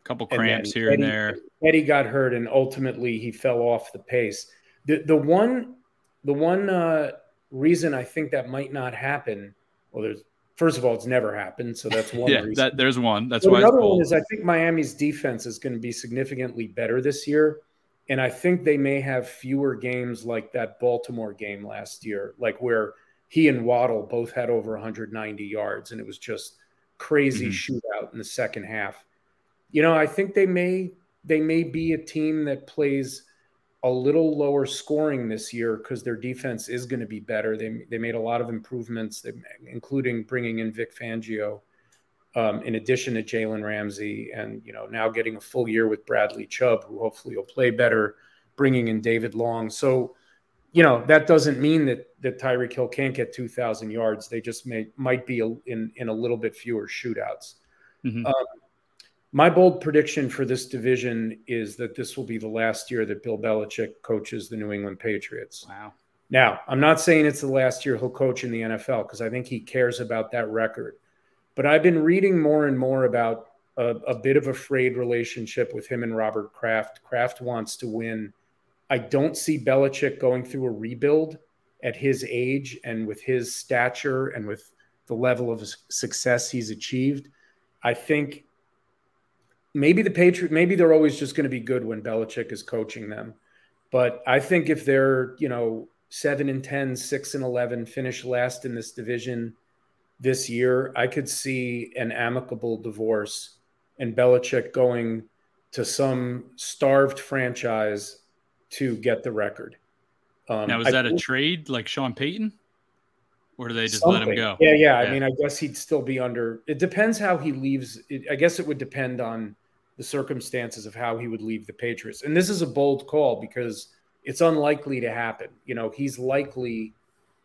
C: a couple cramps and here Eddie, and there.
B: Teddy got hurt, and ultimately he fell off the pace. The the one the one uh, reason I think that might not happen, well, there's First of all, it's never happened, so that's one.
C: yeah,
B: reason.
C: that, there's one. That's
B: but
C: why
B: another one is I think Miami's defense is going to be significantly better this year, and I think they may have fewer games like that Baltimore game last year, like where he and Waddle both had over 190 yards, and it was just crazy mm-hmm. shootout in the second half. You know, I think they may they may be a team that plays a little lower scoring this year because their defense is going to be better. They they made a lot of improvements, including bringing in Vic Fangio, um, in addition to Jalen Ramsey, and you know now getting a full year with Bradley Chubb, who hopefully will play better. Bringing in David Long, so you know that doesn't mean that that Tyreek Hill can't get two thousand yards. They just may might be in in a little bit fewer shootouts. Mm-hmm. Um, my bold prediction for this division is that this will be the last year that Bill Belichick coaches the New England Patriots.
C: Wow.
B: Now, I'm not saying it's the last year he'll coach in the NFL because I think he cares about that record. But I've been reading more and more about a, a bit of a frayed relationship with him and Robert Kraft. Kraft wants to win. I don't see Belichick going through a rebuild at his age and with his stature and with the level of success he's achieved. I think maybe the Patriot, maybe they're always just going to be good when Belichick is coaching them. But I think if they're, you know, seven and 10, six and 11, finish last in this division this year, I could see an amicable divorce and Belichick going to some starved franchise to get the record.
C: Um, now, is that a trade like Sean Payton? Or do they just Something. let him go?
B: Yeah, yeah, yeah. I mean, I guess he'd still be under. It depends how he leaves. It, I guess it would depend on the circumstances of how he would leave the Patriots. And this is a bold call because it's unlikely to happen. You know, he's likely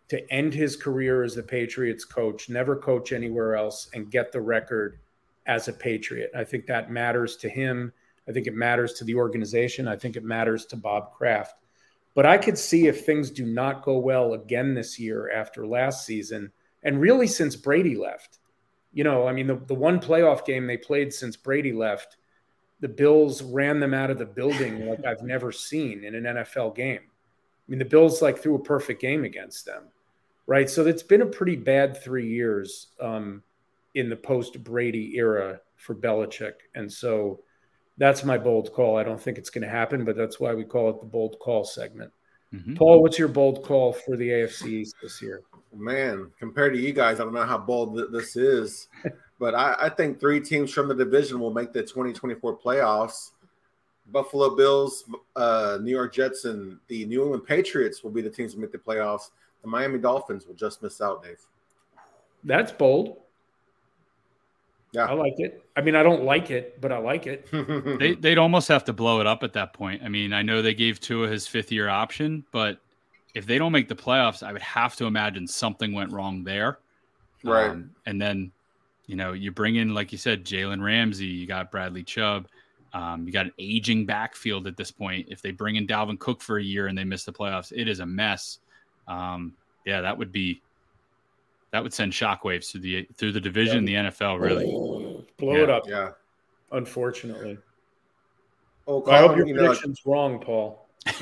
B: to end his career as the Patriots coach, never coach anywhere else, and get the record as a Patriot. I think that matters to him. I think it matters to the organization. I think it matters to Bob Kraft. But I could see if things do not go well again this year after last season, and really since Brady left. You know, I mean, the, the one playoff game they played since Brady left, the Bills ran them out of the building like I've never seen in an NFL game. I mean, the Bills like threw a perfect game against them, right? So it's been a pretty bad three years um, in the post Brady era for Belichick. And so that's my bold call. I don't think it's going to happen, but that's why we call it the bold call segment. Mm-hmm. Paul, what's your bold call for the AFC East this year?
A: Man, compared to you guys, I don't know how bold this is, but I, I think three teams from the division will make the 2024 playoffs. Buffalo Bills, uh, New York Jets, and the New England Patriots will be the teams to make the playoffs. The Miami Dolphins will just miss out, Dave.
B: That's bold. Yeah. I like it. I mean, I don't like it, but I like it.
C: they, they'd almost have to blow it up at that point. I mean, I know they gave Tua his fifth year option, but if they don't make the playoffs, I would have to imagine something went wrong there.
A: Right. Um,
C: and then, you know, you bring in, like you said, Jalen Ramsey, you got Bradley Chubb. Um, you got an aging backfield at this point. If they bring in Dalvin Cook for a year and they miss the playoffs, it is a mess. Um, yeah, that would be that would send shockwaves through the through the division, yeah. the NFL, really
B: blow yeah. it up.
A: Yeah,
B: unfortunately. Oh, well, I hope your you prediction's know, wrong, Paul.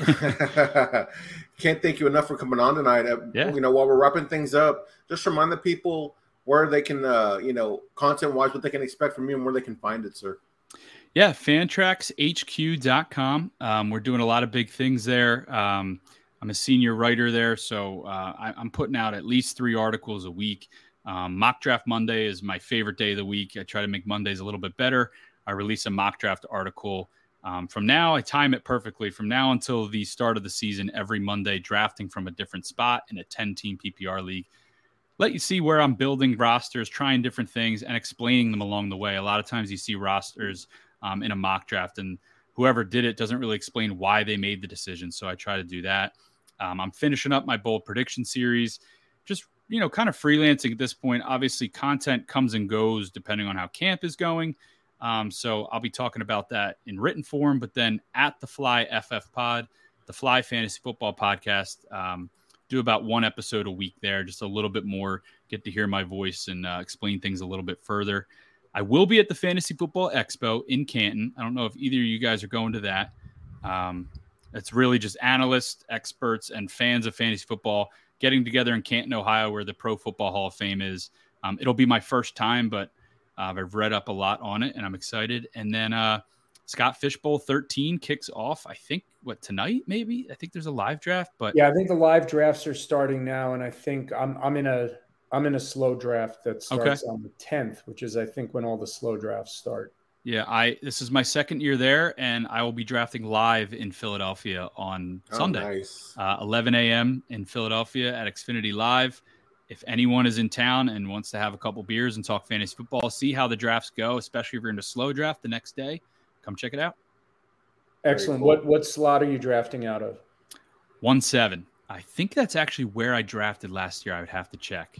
A: Can't thank you enough for coming on tonight. Uh, yeah. You know, while we're wrapping things up, just remind the people where they can, uh, you know, content wise, what they can expect from you and where they can find it, sir.
C: Yeah, fantraxhq.com. Um, we're doing a lot of big things there. Um, I'm a senior writer there, so uh, I, am putting out at least three articles a week. Um, mock draft Monday is my favorite day of the week. I try to make Mondays a little bit better. I release a mock draft article. Um, from now, I time it perfectly. From now until the start of the season, every Monday, drafting from a different spot in a 10 team PPR league. Let you see where I'm building rosters, trying different things, and explaining them along the way. A lot of times you see rosters um, in a mock draft, and whoever did it doesn't really explain why they made the decision. So I try to do that. Um, I'm finishing up my bold prediction series, just you know, kind of freelancing at this point. Obviously, content comes and goes depending on how camp is going. Um, so I'll be talking about that in written form, but then at the Fly FF Pod, the Fly Fantasy Football Podcast, um, do about one episode a week there, just a little bit more, get to hear my voice and uh, explain things a little bit further. I will be at the Fantasy Football Expo in Canton. I don't know if either of you guys are going to that. Um, it's really just analysts, experts, and fans of fantasy football getting together in Canton, Ohio, where the Pro Football Hall of Fame is. Um, it'll be my first time, but uh, I've read up a lot on it and I'm excited. And then uh, Scott Fish Bowl 13 kicks off, I think, what tonight, maybe? I think there's a live draft, but
B: yeah, I think the live drafts are starting now. And I think I'm, I'm in a, I'm in a slow draft that starts okay. on the 10th, which is, I think, when all the slow drafts start.
C: Yeah, I this is my second year there, and I will be drafting live in Philadelphia on oh, Sunday,
A: nice.
C: uh, 11 a.m. in Philadelphia at Xfinity Live if anyone is in town and wants to have a couple beers and talk fantasy football, see how the drafts go, especially if you're in a slow draft the next day, come check it out.
B: Excellent. Cool. What what slot are you drafting out of?
C: One seven. I think that's actually where I drafted last year. I would have to check.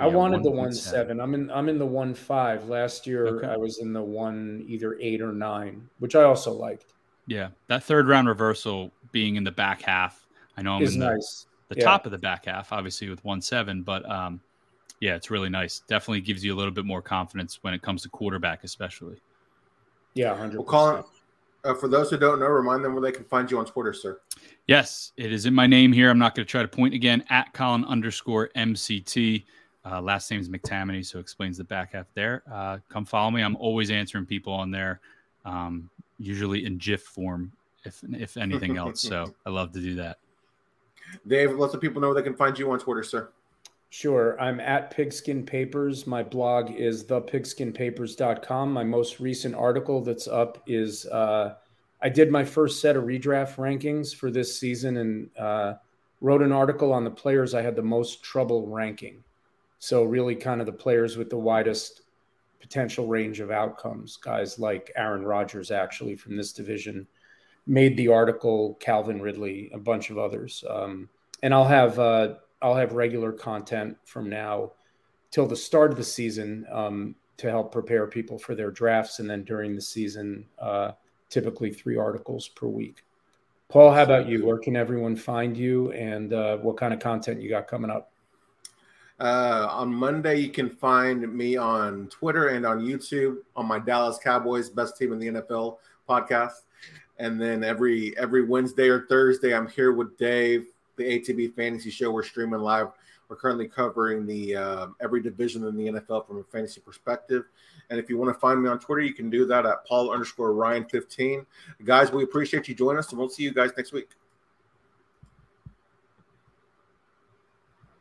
B: I yeah, wanted the one seven. I'm in I'm in the one five. Last year okay. I was in the one either eight or nine, which I also liked.
C: Yeah, that third round reversal being in the back half. I know I'm
B: is
C: in the,
B: nice
C: the yeah. top of the back half, obviously with one seven. But um, yeah, it's really nice. Definitely gives you a little bit more confidence when it comes to quarterback, especially.
B: Yeah, hundred.
A: Well, Colin, uh, for those who don't know, remind them where they can find you on Twitter, sir.
C: Yes, it is in my name here. I'm not going to try to point again at Colin underscore MCT. Uh, last name is McTamany, so explains the back half there. Uh, come follow me. I'm always answering people on there, um, usually in GIF form, if if anything else. So I love to do that.
A: Dave, let the people know where they can find you on Twitter, sir.
B: Sure. I'm at Pigskin Papers. My blog is thepigskinpapers.com. My most recent article that's up is uh, I did my first set of redraft rankings for this season and uh, wrote an article on the players I had the most trouble ranking. So, really, kind of the players with the widest potential range of outcomes, guys like Aaron Rodgers, actually, from this division made the article, Calvin Ridley, a bunch of others. Um, and I'll have uh, I'll have regular content from now till the start of the season um, to help prepare people for their drafts, and then during the season, uh, typically three articles per week. Paul, how about you? Where can everyone find you, and uh, what kind of content you got coming up?
A: Uh, on Monday, you can find me on Twitter and on YouTube on my Dallas Cowboys Best Team in the NFL podcast and then every every Wednesday or Thursday, I'm here with Dave, the ATB Fantasy Show. We're streaming live. We're currently covering the uh, every division in the NFL from a fantasy perspective. And if you want to find me on Twitter, you can do that at Paul underscore Ryan 15. Guys, we appreciate you joining us, and we'll see you guys next week.